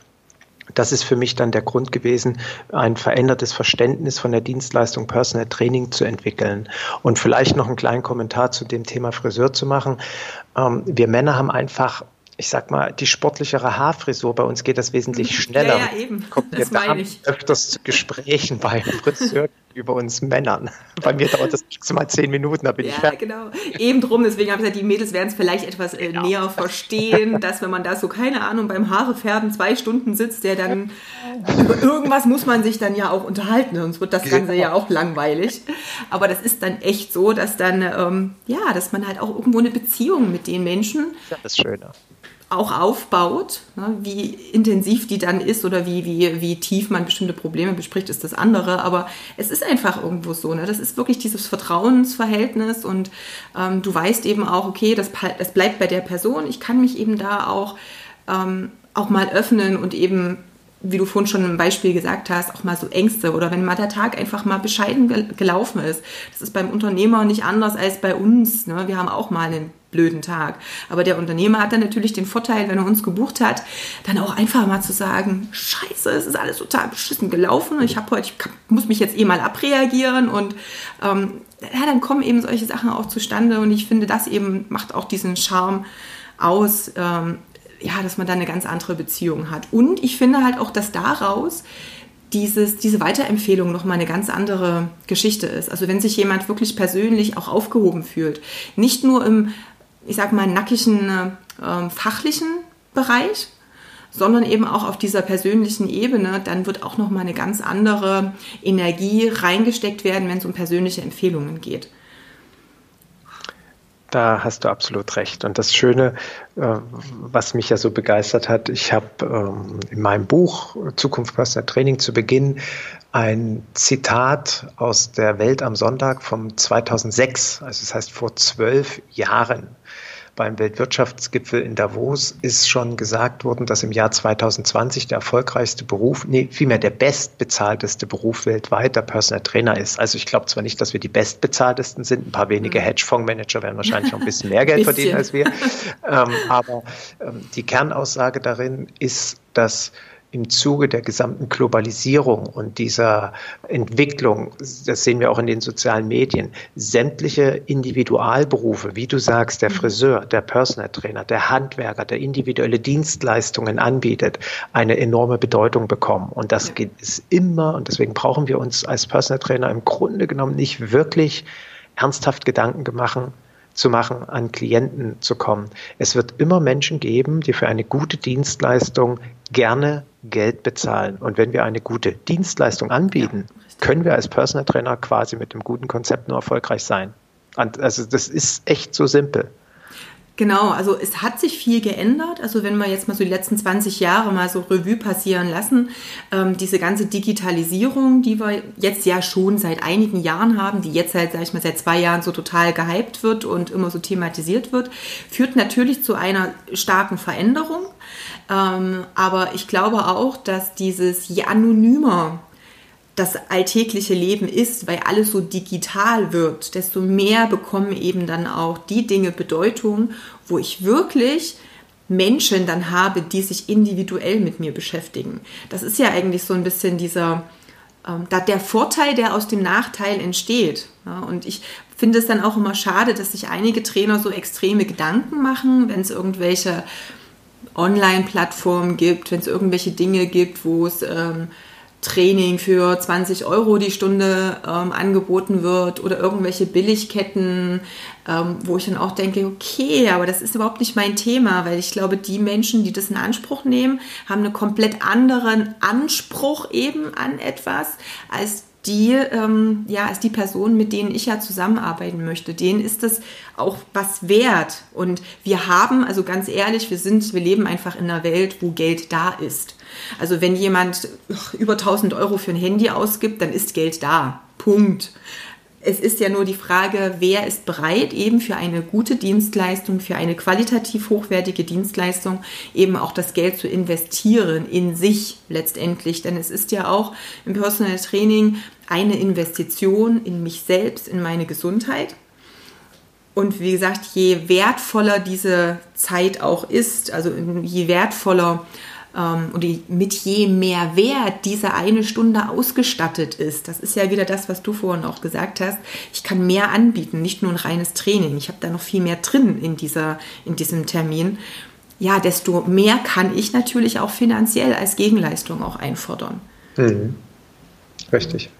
das ist für mich dann der Grund gewesen, ein verändertes Verständnis von der Dienstleistung Personal Training zu entwickeln. Und vielleicht noch einen kleinen Kommentar zu dem Thema Friseur zu machen. Ähm, wir Männer haben einfach ich sag mal, die sportlichere Haarfrisur, bei uns geht das wesentlich schneller. Ja, ja eben. Kommt das meine ich. öfters zu Gesprächen beim Friseur, über uns Männern. Bei mir dauert das maximal zehn Minuten, da bin ja, ich fertig. genau. Eben drum, deswegen habe ich gesagt, die Mädels werden es vielleicht etwas äh, genau. näher verstehen, dass wenn man da so, keine Ahnung, beim Haarefärben zwei Stunden sitzt, der dann über irgendwas muss man sich dann ja auch unterhalten, sonst wird das Ganze genau. ja auch langweilig. Aber das ist dann echt so, dass dann, ähm, ja, dass man halt auch irgendwo eine Beziehung mit den Menschen. Ja, das ist schöner auch aufbaut, ne, wie intensiv die dann ist oder wie, wie, wie tief man bestimmte Probleme bespricht, ist das andere. Aber es ist einfach irgendwo so. Ne? Das ist wirklich dieses Vertrauensverhältnis und ähm, du weißt eben auch, okay, das, das bleibt bei der Person. Ich kann mich eben da auch, ähm, auch mal öffnen und eben wie du vorhin schon im Beispiel gesagt hast, auch mal so Ängste oder wenn mal der Tag einfach mal bescheiden gelaufen ist. Das ist beim Unternehmer nicht anders als bei uns. Ne? Wir haben auch mal einen blöden Tag. Aber der Unternehmer hat dann natürlich den Vorteil, wenn er uns gebucht hat, dann auch einfach mal zu sagen, scheiße, es ist alles total beschissen gelaufen. Ich habe heute, ich muss mich jetzt eh mal abreagieren und ähm, ja, dann kommen eben solche Sachen auch zustande und ich finde, das eben macht auch diesen Charme aus, ähm, ja, dass man da eine ganz andere Beziehung hat. Und ich finde halt auch, dass daraus dieses, diese Weiterempfehlung nochmal eine ganz andere Geschichte ist. Also wenn sich jemand wirklich persönlich auch aufgehoben fühlt, nicht nur im, ich sag mal, nackigen äh, fachlichen Bereich, sondern eben auch auf dieser persönlichen Ebene, dann wird auch nochmal eine ganz andere Energie reingesteckt werden, wenn es um persönliche Empfehlungen geht. Da hast du absolut recht. Und das Schöne, äh, was mich ja so begeistert hat, ich habe ähm, in meinem Buch Zukunft Personal Training zu Beginn ein Zitat aus der Welt am Sonntag vom 2006, also das heißt vor zwölf Jahren beim Weltwirtschaftsgipfel in Davos ist schon gesagt worden, dass im Jahr 2020 der erfolgreichste Beruf, nee, vielmehr der bestbezahlteste Beruf weltweit der Personal Trainer ist. Also ich glaube zwar nicht, dass wir die bestbezahltesten sind, ein paar wenige mhm. Hedgefondsmanager werden wahrscheinlich noch ein bisschen mehr Geld verdienen als wir, ähm, aber ähm, die Kernaussage darin ist, dass im Zuge der gesamten Globalisierung und dieser Entwicklung, das sehen wir auch in den sozialen Medien, sämtliche Individualberufe, wie du sagst, der mhm. Friseur, der Personal Trainer, der Handwerker, der individuelle Dienstleistungen anbietet, eine enorme Bedeutung bekommen. Und das geht es immer, und deswegen brauchen wir uns als Personal Trainer im Grunde genommen nicht wirklich ernsthaft Gedanken machen, zu machen, an Klienten zu kommen. Es wird immer Menschen geben, die für eine gute Dienstleistung gerne Geld bezahlen. Und wenn wir eine gute Dienstleistung anbieten, können wir als Personal Trainer quasi mit dem guten Konzept nur erfolgreich sein. also das ist echt so simpel. Genau, also es hat sich viel geändert. Also wenn wir jetzt mal so die letzten 20 Jahre mal so Revue passieren lassen, ähm, diese ganze Digitalisierung, die wir jetzt ja schon seit einigen Jahren haben, die jetzt halt, sag ich mal, seit zwei Jahren so total gehypt wird und immer so thematisiert wird, führt natürlich zu einer starken Veränderung. Ähm, aber ich glaube auch, dass dieses je anonymer das alltägliche Leben ist, weil alles so digital wird, desto mehr bekommen eben dann auch die Dinge Bedeutung, wo ich wirklich Menschen dann habe, die sich individuell mit mir beschäftigen. Das ist ja eigentlich so ein bisschen dieser, ähm, der Vorteil, der aus dem Nachteil entsteht. Ja, und ich finde es dann auch immer schade, dass sich einige Trainer so extreme Gedanken machen, wenn es irgendwelche Online-Plattformen gibt, wenn es irgendwelche Dinge gibt, wo es ähm, Training für 20 Euro die Stunde ähm, angeboten wird oder irgendwelche Billigketten, ähm, wo ich dann auch denke, okay, aber das ist überhaupt nicht mein Thema, weil ich glaube, die Menschen, die das in Anspruch nehmen, haben einen komplett anderen Anspruch eben an etwas als die, ähm, ja, als die Personen, mit denen ich ja zusammenarbeiten möchte. Denen ist das auch was wert. Und wir haben, also ganz ehrlich, wir sind, wir leben einfach in einer Welt, wo Geld da ist. Also wenn jemand über 1000 Euro für ein Handy ausgibt, dann ist Geld da. Punkt. Es ist ja nur die Frage, wer ist bereit, eben für eine gute Dienstleistung, für eine qualitativ hochwertige Dienstleistung eben auch das Geld zu investieren in sich letztendlich. Denn es ist ja auch im Personal Training eine Investition in mich selbst, in meine Gesundheit. Und wie gesagt, je wertvoller diese Zeit auch ist, also je wertvoller ähm, und mit je mehr Wert diese eine Stunde ausgestattet ist, das ist ja wieder das, was du vorhin auch gesagt hast, ich kann mehr anbieten, nicht nur ein reines Training, ich habe da noch viel mehr drin in, dieser, in diesem Termin, ja, desto mehr kann ich natürlich auch finanziell als Gegenleistung auch einfordern. Mhm. Richtig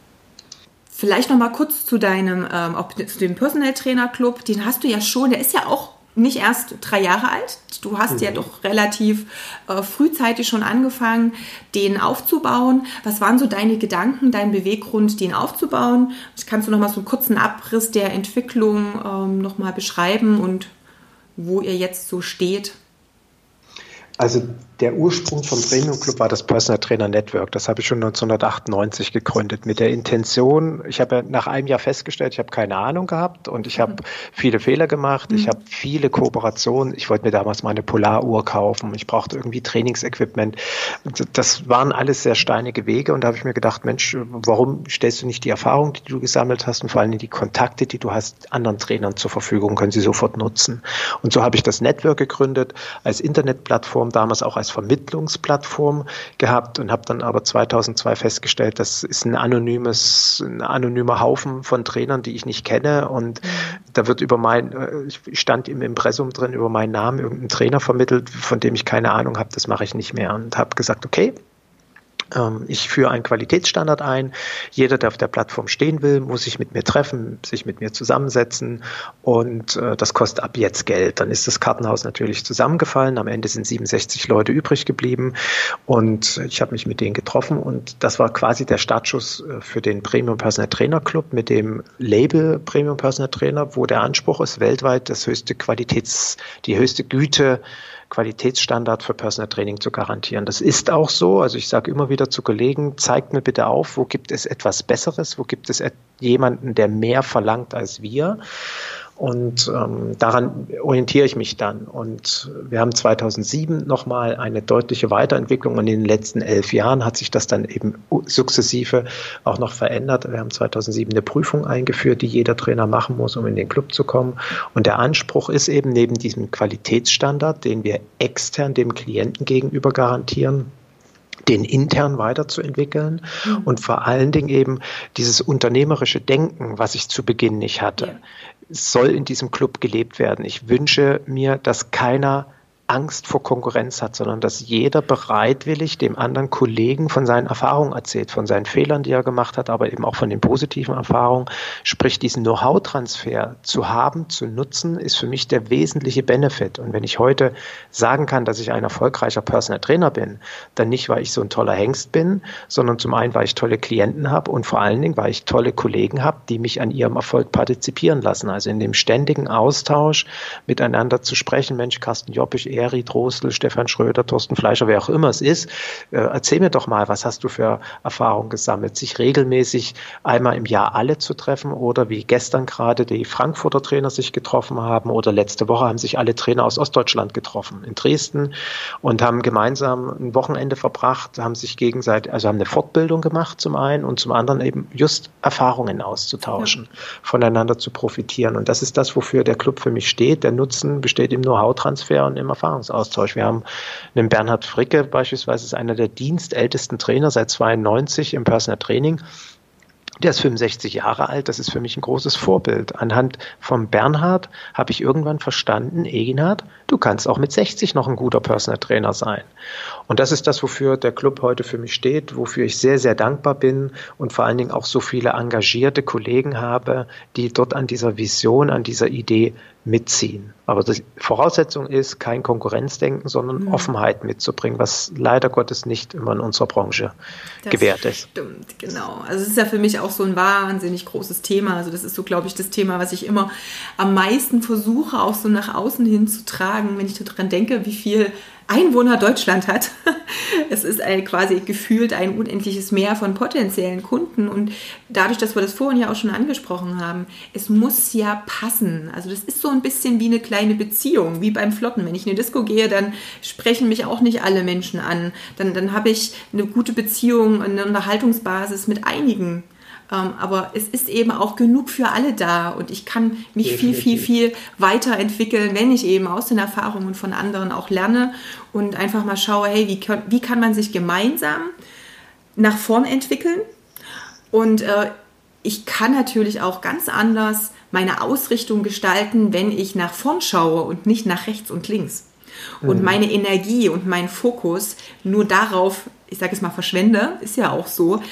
Vielleicht noch mal kurz zu deinem, ähm, auch zu dem Personal Trainer Club. Den hast du ja schon, der ist ja auch nicht erst drei Jahre alt. Du hast mhm. ja doch relativ äh, frühzeitig schon angefangen, den aufzubauen. Was waren so deine Gedanken, dein Beweggrund, den aufzubauen? Kannst du noch mal so einen kurzen Abriss der Entwicklung ähm, noch mal beschreiben und wo ihr jetzt so steht? Also der Ursprung vom Premium Club war das Personal Trainer Network. Das habe ich schon 1998 gegründet mit der Intention. Ich habe nach einem Jahr festgestellt, ich habe keine Ahnung gehabt und ich habe mhm. viele Fehler gemacht. Mhm. Ich habe viele Kooperationen. Ich wollte mir damals meine Polaruhr kaufen. Ich brauchte irgendwie Trainingsequipment. Das waren alles sehr steinige Wege und da habe ich mir gedacht, Mensch, warum stellst du nicht die Erfahrung, die du gesammelt hast und vor allem die Kontakte, die du hast, anderen Trainern zur Verfügung, können sie sofort nutzen. Und so habe ich das Network gegründet als Internetplattform, damals auch als Vermittlungsplattform gehabt und habe dann aber 2002 festgestellt, das ist ein anonymes, ein anonymer Haufen von Trainern, die ich nicht kenne und mhm. da wird über mein, äh, ich stand im Impressum drin, über meinen Namen irgendein Trainer vermittelt, von dem ich keine Ahnung habe, das mache ich nicht mehr und habe gesagt, okay, ich führe einen Qualitätsstandard ein. Jeder, der auf der Plattform stehen will, muss sich mit mir treffen, sich mit mir zusammensetzen und äh, das kostet ab jetzt Geld. Dann ist das Kartenhaus natürlich zusammengefallen. Am Ende sind 67 Leute übrig geblieben und ich habe mich mit denen getroffen und das war quasi der Startschuss äh, für den Premium Personal Trainer Club mit dem Label Premium Personal Trainer, wo der Anspruch ist, weltweit das höchste Qualitäts, die höchste Güte Qualitätsstandard für Personal Training zu garantieren. Das ist auch so. Also ich sage immer wieder zu Kollegen, zeigt mir bitte auf, wo gibt es etwas Besseres, wo gibt es jemanden, der mehr verlangt als wir. Und ähm, daran orientiere ich mich dann. Und wir haben 2007 nochmal eine deutliche Weiterentwicklung und in den letzten elf Jahren hat sich das dann eben sukzessive auch noch verändert. Wir haben 2007 eine Prüfung eingeführt, die jeder Trainer machen muss, um in den Club zu kommen. Und der Anspruch ist eben neben diesem Qualitätsstandard, den wir extern dem Klienten gegenüber garantieren, den intern weiterzuentwickeln mhm. und vor allen Dingen eben dieses unternehmerische Denken, was ich zu Beginn nicht hatte. Soll in diesem Club gelebt werden. Ich wünsche mir, dass keiner Angst vor Konkurrenz hat, sondern dass jeder bereitwillig dem anderen Kollegen von seinen Erfahrungen erzählt, von seinen Fehlern, die er gemacht hat, aber eben auch von den positiven Erfahrungen. Sprich, diesen Know-how-Transfer zu haben, zu nutzen, ist für mich der wesentliche Benefit. Und wenn ich heute sagen kann, dass ich ein erfolgreicher Personal Trainer bin, dann nicht, weil ich so ein toller Hengst bin, sondern zum einen, weil ich tolle Klienten habe und vor allen Dingen, weil ich tolle Kollegen habe, die mich an ihrem Erfolg partizipieren lassen. Also in dem ständigen Austausch miteinander zu sprechen, Mensch, Carsten Joppisch, er Gary Drosel, Stefan Schröder, Thorsten Fleischer, wer auch immer es ist. Äh, erzähl mir doch mal, was hast du für Erfahrungen gesammelt? Sich regelmäßig einmal im Jahr alle zu treffen oder wie gestern gerade die Frankfurter Trainer sich getroffen haben oder letzte Woche haben sich alle Trainer aus Ostdeutschland getroffen in Dresden und haben gemeinsam ein Wochenende verbracht, haben sich gegenseitig, also haben eine Fortbildung gemacht zum einen und zum anderen eben just Erfahrungen auszutauschen, ja. voneinander zu profitieren. Und das ist das, wofür der Club für mich steht. Der Nutzen besteht im Know-how-Transfer und im Erfahrung Erfahrungsaustausch. Wir haben einen Bernhard Fricke beispielsweise, ist einer der dienstältesten Trainer seit 92 im Personal Training. Der ist 65 Jahre alt, das ist für mich ein großes Vorbild. Anhand von Bernhard habe ich irgendwann verstanden, Eginhard, du kannst auch mit 60 noch ein guter Personal Trainer sein. Und das ist das, wofür der Club heute für mich steht, wofür ich sehr, sehr dankbar bin und vor allen Dingen auch so viele engagierte Kollegen habe, die dort an dieser Vision, an dieser Idee mitziehen. Aber die Voraussetzung ist kein Konkurrenzdenken, sondern mhm. Offenheit mitzubringen, was leider Gottes nicht immer in unserer Branche das gewährt ist. Stimmt, genau. Also es ist ja für mich auch so ein wahnsinnig großes Thema. Also das ist so, glaube ich, das Thema, was ich immer am meisten versuche, auch so nach außen hin zu tragen, wenn ich daran denke, wie viel Einwohner Deutschland hat. Es ist ein, quasi gefühlt ein unendliches Meer von potenziellen Kunden. Und dadurch, dass wir das vorhin ja auch schon angesprochen haben, es muss ja passen. Also das ist so ein bisschen wie eine kleine Beziehung, wie beim Flotten. Wenn ich in eine Disco gehe, dann sprechen mich auch nicht alle Menschen an. Dann, dann habe ich eine gute Beziehung, eine Unterhaltungsbasis mit einigen aber es ist eben auch genug für alle da und ich kann mich viel, viel, viel weiterentwickeln, wenn ich eben aus den Erfahrungen von anderen auch lerne und einfach mal schaue, hey, wie, kann, wie kann man sich gemeinsam nach vorn entwickeln? Und äh, ich kann natürlich auch ganz anders meine Ausrichtung gestalten, wenn ich nach vorn schaue und nicht nach rechts und links. Und mhm. meine Energie und mein Fokus nur darauf, ich sage es mal, verschwende, ist ja auch so,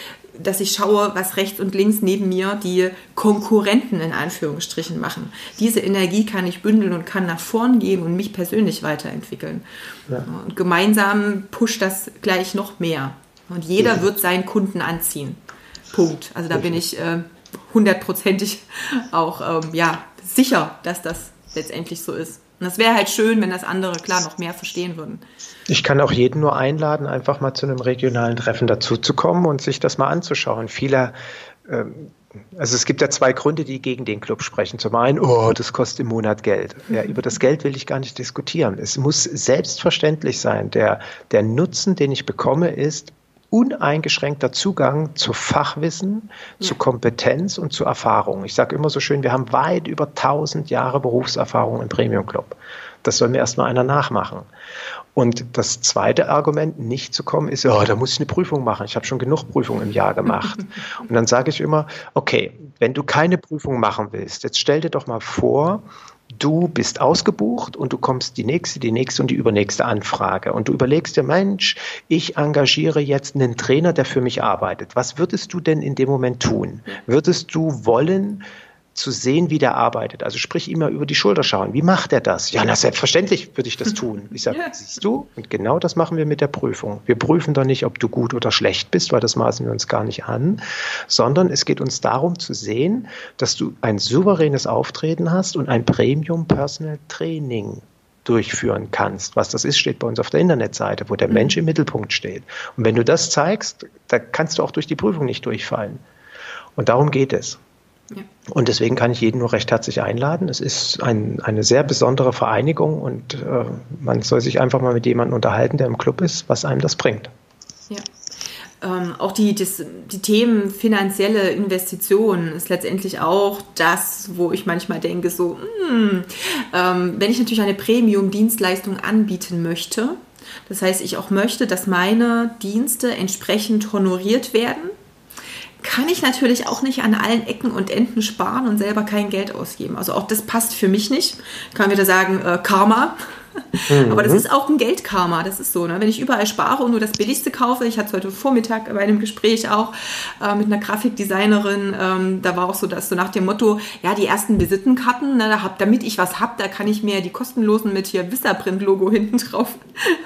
dass ich schaue, was rechts und links neben mir die Konkurrenten in Anführungsstrichen machen. Diese Energie kann ich bündeln und kann nach vorn gehen und mich persönlich weiterentwickeln. Ja. Und gemeinsam pusht das gleich noch mehr. Und jeder ja. wird seinen Kunden anziehen. Punkt. Also da bin ich äh, hundertprozentig auch ähm, ja, sicher, dass das letztendlich so ist. Und das wäre halt schön, wenn das andere klar noch mehr verstehen würden. Ich kann auch jeden nur einladen, einfach mal zu einem regionalen Treffen dazuzukommen und sich das mal anzuschauen. Viele ähm, also es gibt ja zwei Gründe, die gegen den Club sprechen. Zum einen, oh, das kostet im Monat Geld. Ja, über das Geld will ich gar nicht diskutieren. Es muss selbstverständlich sein. Der, der Nutzen, den ich bekomme, ist uneingeschränkter Zugang zu Fachwissen, ja. zu Kompetenz und zu Erfahrung. Ich sage immer so schön, wir haben weit über 1000 Jahre Berufserfahrung im Premium Club. Das soll mir erstmal einer nachmachen. Und das zweite Argument, nicht zu kommen, ist, oh, da muss ich eine Prüfung machen. Ich habe schon genug Prüfungen im Jahr gemacht. Und dann sage ich immer, okay, wenn du keine Prüfung machen willst, jetzt stell dir doch mal vor, du bist ausgebucht und du kommst die nächste, die nächste und die übernächste Anfrage. Und du überlegst dir, Mensch, ich engagiere jetzt einen Trainer, der für mich arbeitet. Was würdest du denn in dem Moment tun? Würdest du wollen, zu sehen, wie der arbeitet. Also sprich immer über die Schulter schauen. Wie macht er das? Ja, na selbstverständlich würde ich das tun. Ich sage, ja. siehst du? Und genau das machen wir mit der Prüfung. Wir prüfen doch nicht, ob du gut oder schlecht bist, weil das maßen wir uns gar nicht an, sondern es geht uns darum zu sehen, dass du ein souveränes Auftreten hast und ein Premium Personal Training durchführen kannst. Was das ist, steht bei uns auf der Internetseite, wo der mhm. Mensch im Mittelpunkt steht. Und wenn du das zeigst, da kannst du auch durch die Prüfung nicht durchfallen. Und darum geht es. Und deswegen kann ich jeden nur recht herzlich einladen. Es ist ein, eine sehr besondere Vereinigung und äh, man soll sich einfach mal mit jemandem unterhalten, der im Club ist, was einem das bringt. Ja. Ähm, auch die, das, die Themen finanzielle Investitionen ist letztendlich auch das, wo ich manchmal denke, so, mh, hm, ähm, wenn ich natürlich eine Premium-Dienstleistung anbieten möchte, das heißt, ich auch möchte, dass meine Dienste entsprechend honoriert werden, kann ich natürlich auch nicht an allen Ecken und Enden sparen und selber kein Geld ausgeben. Also auch das passt für mich nicht. Kann wieder sagen, äh, Karma. Mhm. Aber das ist auch ein Geldkarma, das ist so. Ne? Wenn ich überall spare und nur das Billigste kaufe, ich hatte es heute Vormittag bei einem Gespräch auch äh, mit einer Grafikdesignerin, ähm, da war auch so, dass so nach dem Motto, ja, die ersten Visitenkarten, ne, da hab, damit ich was habe, da kann ich mir die kostenlosen mit hier Vissaprint-Logo hinten drauf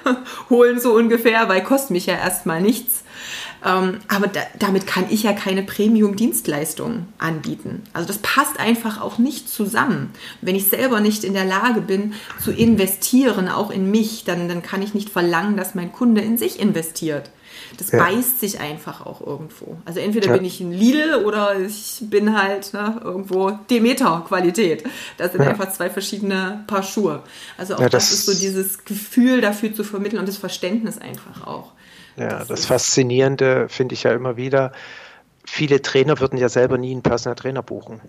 holen, so ungefähr, weil kostet mich ja erstmal nichts. Ähm, aber da, damit kann ich ja keine Premium-Dienstleistung anbieten. Also das passt einfach auch nicht zusammen. wenn ich selber nicht in der Lage bin zu investieren, auch in mich, dann, dann kann ich nicht verlangen, dass mein Kunde in sich investiert. Das ja. beißt sich einfach auch irgendwo. Also entweder ja. bin ich ein Lidl oder ich bin halt ne, irgendwo Demeter-Qualität. Das sind ja. einfach zwei verschiedene Paar Schuhe. Also auch das, das, ist so dieses Gefühl dafür zu vermitteln und das Verständnis einfach auch. Ja, das, das Faszinierende finde ich ja immer wieder, viele Trainer würden ja selber nie einen Personal Trainer buchen.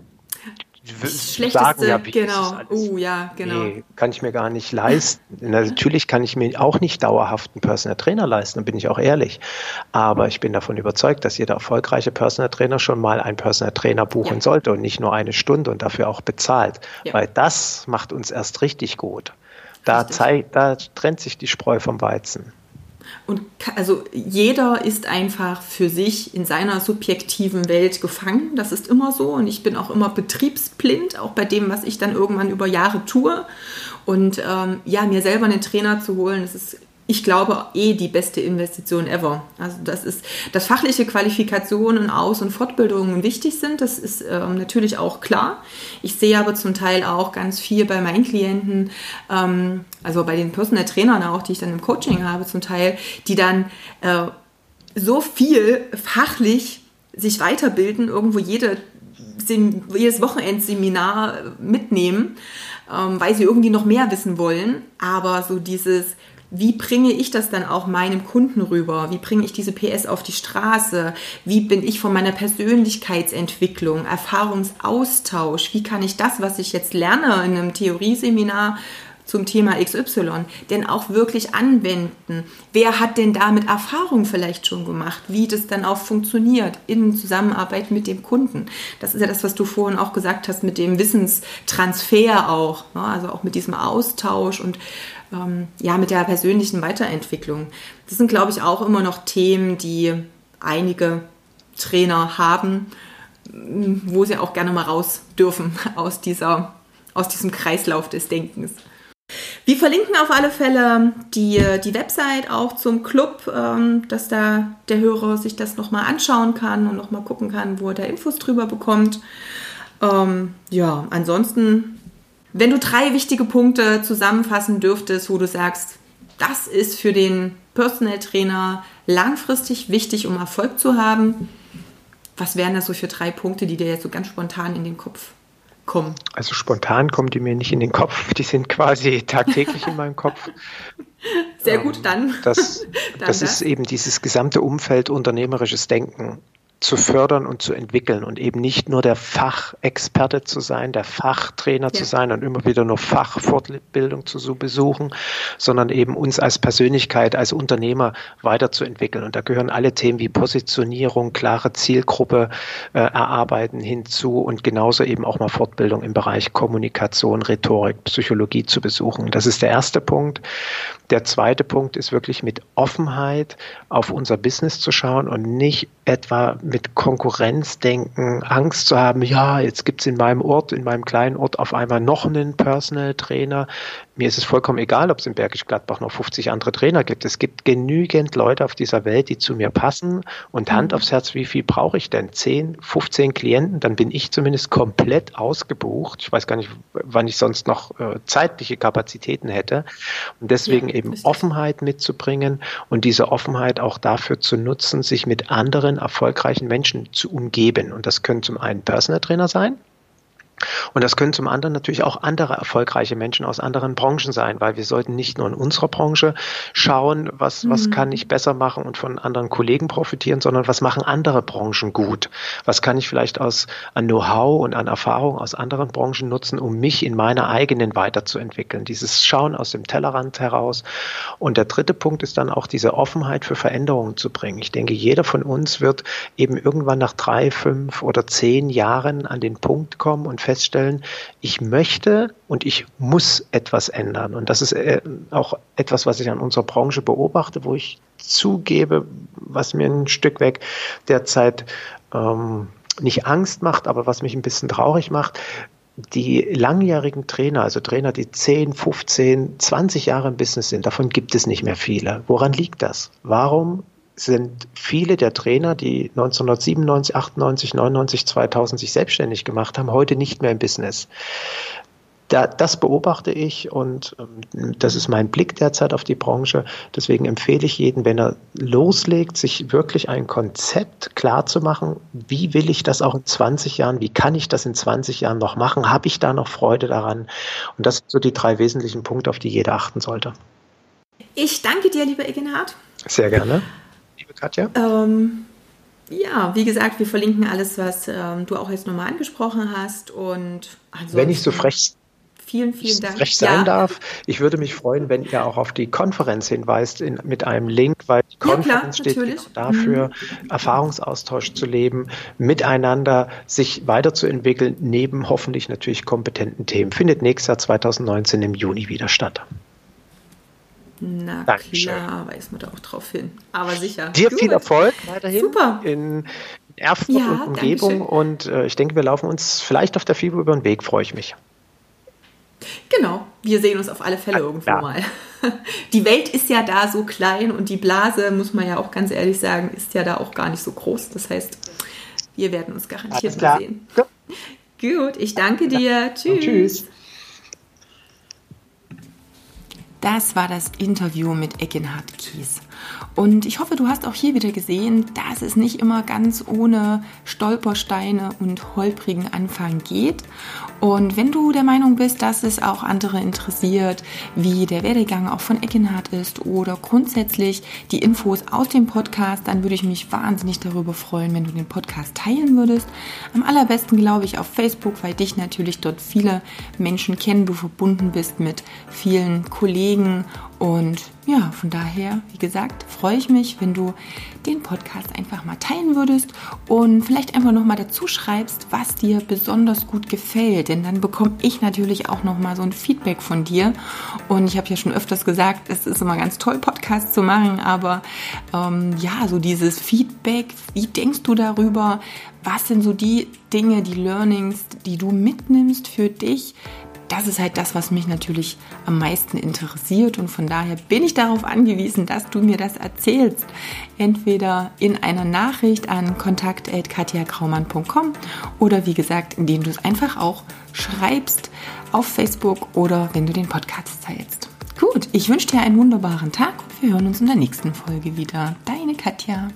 Schlechteste, sagen ja, genau. Uh, ja, genau. Nee, kann ich mir gar nicht leisten. Natürlich kann ich mir auch nicht dauerhaft einen Personal Trainer leisten, da bin ich auch ehrlich. Aber ich bin davon überzeugt, dass jeder erfolgreiche Personal Trainer schon mal einen Personal Trainer buchen ja. sollte und nicht nur eine Stunde und dafür auch bezahlt. Ja. Weil das macht uns erst richtig gut. Da, zeigt, da trennt sich die Spreu vom Weizen. Und also jeder ist einfach für sich in seiner subjektiven Welt gefangen. Das ist immer so. Und ich bin auch immer betriebsblind, auch bei dem, was ich dann irgendwann über Jahre tue. Und ähm, ja, mir selber einen Trainer zu holen, das ist ich glaube, eh die beste Investition ever. Also das ist, dass fachliche Qualifikationen, Aus- und Fortbildungen wichtig sind, das ist ähm, natürlich auch klar. Ich sehe aber zum Teil auch ganz viel bei meinen Klienten, ähm, also bei den Personal Trainern auch, die ich dann im Coaching habe zum Teil, die dann äh, so viel fachlich sich weiterbilden, irgendwo jede, jedes Wochenendseminar mitnehmen, ähm, weil sie irgendwie noch mehr wissen wollen. Aber so dieses wie bringe ich das dann auch meinem Kunden rüber? Wie bringe ich diese PS auf die Straße? Wie bin ich von meiner Persönlichkeitsentwicklung, Erfahrungsaustausch? Wie kann ich das, was ich jetzt lerne in einem Theorieseminar zum Thema XY denn auch wirklich anwenden? Wer hat denn damit Erfahrung vielleicht schon gemacht, wie das dann auch funktioniert in Zusammenarbeit mit dem Kunden? Das ist ja das, was du vorhin auch gesagt hast mit dem Wissenstransfer auch, ne? also auch mit diesem Austausch und ähm, ja, mit der persönlichen Weiterentwicklung. Das sind, glaube ich, auch immer noch Themen, die einige Trainer haben, wo sie auch gerne mal raus dürfen aus, dieser, aus diesem Kreislauf des Denkens. Wir verlinken auf alle Fälle die, die Website auch zum Club, ähm, dass da der Hörer sich das nochmal anschauen kann und nochmal gucken kann, wo er da Infos drüber bekommt. Ähm, ja, ansonsten, wenn du drei wichtige Punkte zusammenfassen dürftest, wo du sagst, das ist für den Personal Trainer langfristig wichtig, um Erfolg zu haben, was wären das so für drei Punkte, die dir jetzt so ganz spontan in den Kopf kommen? Also spontan kommen die mir nicht in den Kopf, die sind quasi tagtäglich in meinem Kopf. Sehr gut, dann. Das, dann das, das ist eben dieses gesamte Umfeld unternehmerisches Denken zu fördern und zu entwickeln und eben nicht nur der Fachexperte zu sein, der Fachtrainer ja. zu sein und immer wieder nur Fachfortbildung zu besuchen, sondern eben uns als Persönlichkeit, als Unternehmer weiterzuentwickeln. Und da gehören alle Themen wie Positionierung, klare Zielgruppe äh, erarbeiten hinzu und genauso eben auch mal Fortbildung im Bereich Kommunikation, Rhetorik, Psychologie zu besuchen. Das ist der erste Punkt. Der zweite Punkt ist wirklich mit Offenheit auf unser Business zu schauen und nicht etwa mit Konkurrenzdenken, Angst zu haben, ja, jetzt gibt es in meinem Ort, in meinem kleinen Ort auf einmal noch einen Personal Trainer. Mir ist es vollkommen egal, ob es in Bergisch Gladbach noch 50 andere Trainer gibt. Es gibt genügend Leute auf dieser Welt, die zu mir passen. Und Hand mhm. aufs Herz, wie viel brauche ich denn? 10, 15 Klienten? Dann bin ich zumindest komplett ausgebucht. Ich weiß gar nicht, wann ich sonst noch äh, zeitliche Kapazitäten hätte. Und deswegen ja, eben Offenheit mitzubringen und diese Offenheit auch dafür zu nutzen, sich mit anderen erfolgreichen Menschen zu umgeben. Und das können zum einen Personal Trainer sein, und das können zum anderen natürlich auch andere erfolgreiche Menschen aus anderen Branchen sein, weil wir sollten nicht nur in unserer Branche schauen, was, mhm. was kann ich besser machen und von anderen Kollegen profitieren, sondern was machen andere Branchen gut? Was kann ich vielleicht aus an Know-how und an Erfahrung aus anderen Branchen nutzen, um mich in meiner eigenen weiterzuentwickeln? Dieses Schauen aus dem Tellerrand heraus. Und der dritte Punkt ist dann auch diese Offenheit für Veränderungen zu bringen. Ich denke, jeder von uns wird eben irgendwann nach drei, fünf oder zehn Jahren an den Punkt kommen und feststellen, ich möchte und ich muss etwas ändern. Und das ist äh, auch etwas, was ich an unserer Branche beobachte, wo ich zugebe, was mir ein Stück weg derzeit ähm, nicht Angst macht, aber was mich ein bisschen traurig macht, die langjährigen Trainer, also Trainer, die 10, 15, 20 Jahre im Business sind, davon gibt es nicht mehr viele. Woran liegt das? Warum sind viele der Trainer, die 1997, 98, 99, 2000 sich selbstständig gemacht haben, heute nicht mehr im Business. Da, das beobachte ich und ähm, das ist mein Blick derzeit auf die Branche. Deswegen empfehle ich jeden, wenn er loslegt, sich wirklich ein Konzept klar zu machen. Wie will ich das auch in 20 Jahren? Wie kann ich das in 20 Jahren noch machen? Habe ich da noch Freude daran? Und das sind so die drei wesentlichen Punkte, auf die jeder achten sollte. Ich danke dir, lieber Egenhard. Sehr gerne Katja? Ähm, ja, wie gesagt, wir verlinken alles, was ähm, du auch jetzt nochmal angesprochen hast. Und wenn ich so frech Vielen, vielen Dank. Frech sein ja. darf. Ich würde mich freuen, wenn ihr auch auf die Konferenz hinweist in, mit einem Link, weil die Konferenz ja, klar, steht genau dafür, mhm. Erfahrungsaustausch zu leben, miteinander sich weiterzuentwickeln, neben hoffentlich natürlich kompetenten Themen. Findet nächstes Jahr 2019 im Juni wieder statt. Na Dankeschön. klar, weiß man da auch drauf hin. Aber sicher. Dir Gut. viel Erfolg weiterhin Super. in Erfurt ja, und Umgebung. Dankeschön. Und äh, ich denke, wir laufen uns vielleicht auf der FIBO über den Weg, freue ich mich. Genau, wir sehen uns auf alle Fälle ja, irgendwo ja. mal. Die Welt ist ja da so klein und die Blase, muss man ja auch ganz ehrlich sagen, ist ja da auch gar nicht so groß. Das heißt, wir werden uns garantiert mal sehen. Ja. Gut, ich danke dir. Tschüss. tschüss. Das war das Interview mit Eckenhard Kies. Und ich hoffe, du hast auch hier wieder gesehen, dass es nicht immer ganz ohne Stolpersteine und holprigen Anfang geht. Und wenn du der Meinung bist, dass es auch andere interessiert, wie der Werdegang auch von Eckenhardt ist oder grundsätzlich die Infos aus dem Podcast, dann würde ich mich wahnsinnig darüber freuen, wenn du den Podcast teilen würdest. Am allerbesten glaube ich auf Facebook, weil dich natürlich dort viele Menschen kennen, du verbunden bist mit vielen Kollegen Und ja, von daher, wie gesagt, freue ich mich, wenn du den Podcast einfach mal teilen würdest und vielleicht einfach nochmal dazu schreibst, was dir besonders gut gefällt. Denn dann bekomme ich natürlich auch nochmal so ein Feedback von dir. Und ich habe ja schon öfters gesagt, es ist immer ganz toll, Podcasts zu machen, aber ähm, ja, so dieses Feedback, wie denkst du darüber? Was sind so die Dinge, die Learnings, die du mitnimmst für dich? Das ist halt das, was mich natürlich am meisten interessiert und von daher bin ich darauf angewiesen, dass du mir das erzählst. Entweder in einer Nachricht an kontakt.katjakraumann.com oder wie gesagt, indem du es einfach auch schreibst auf Facebook oder wenn du den Podcast teilst. Gut, ich wünsche dir einen wunderbaren Tag und wir hören uns in der nächsten Folge wieder. Deine Katja.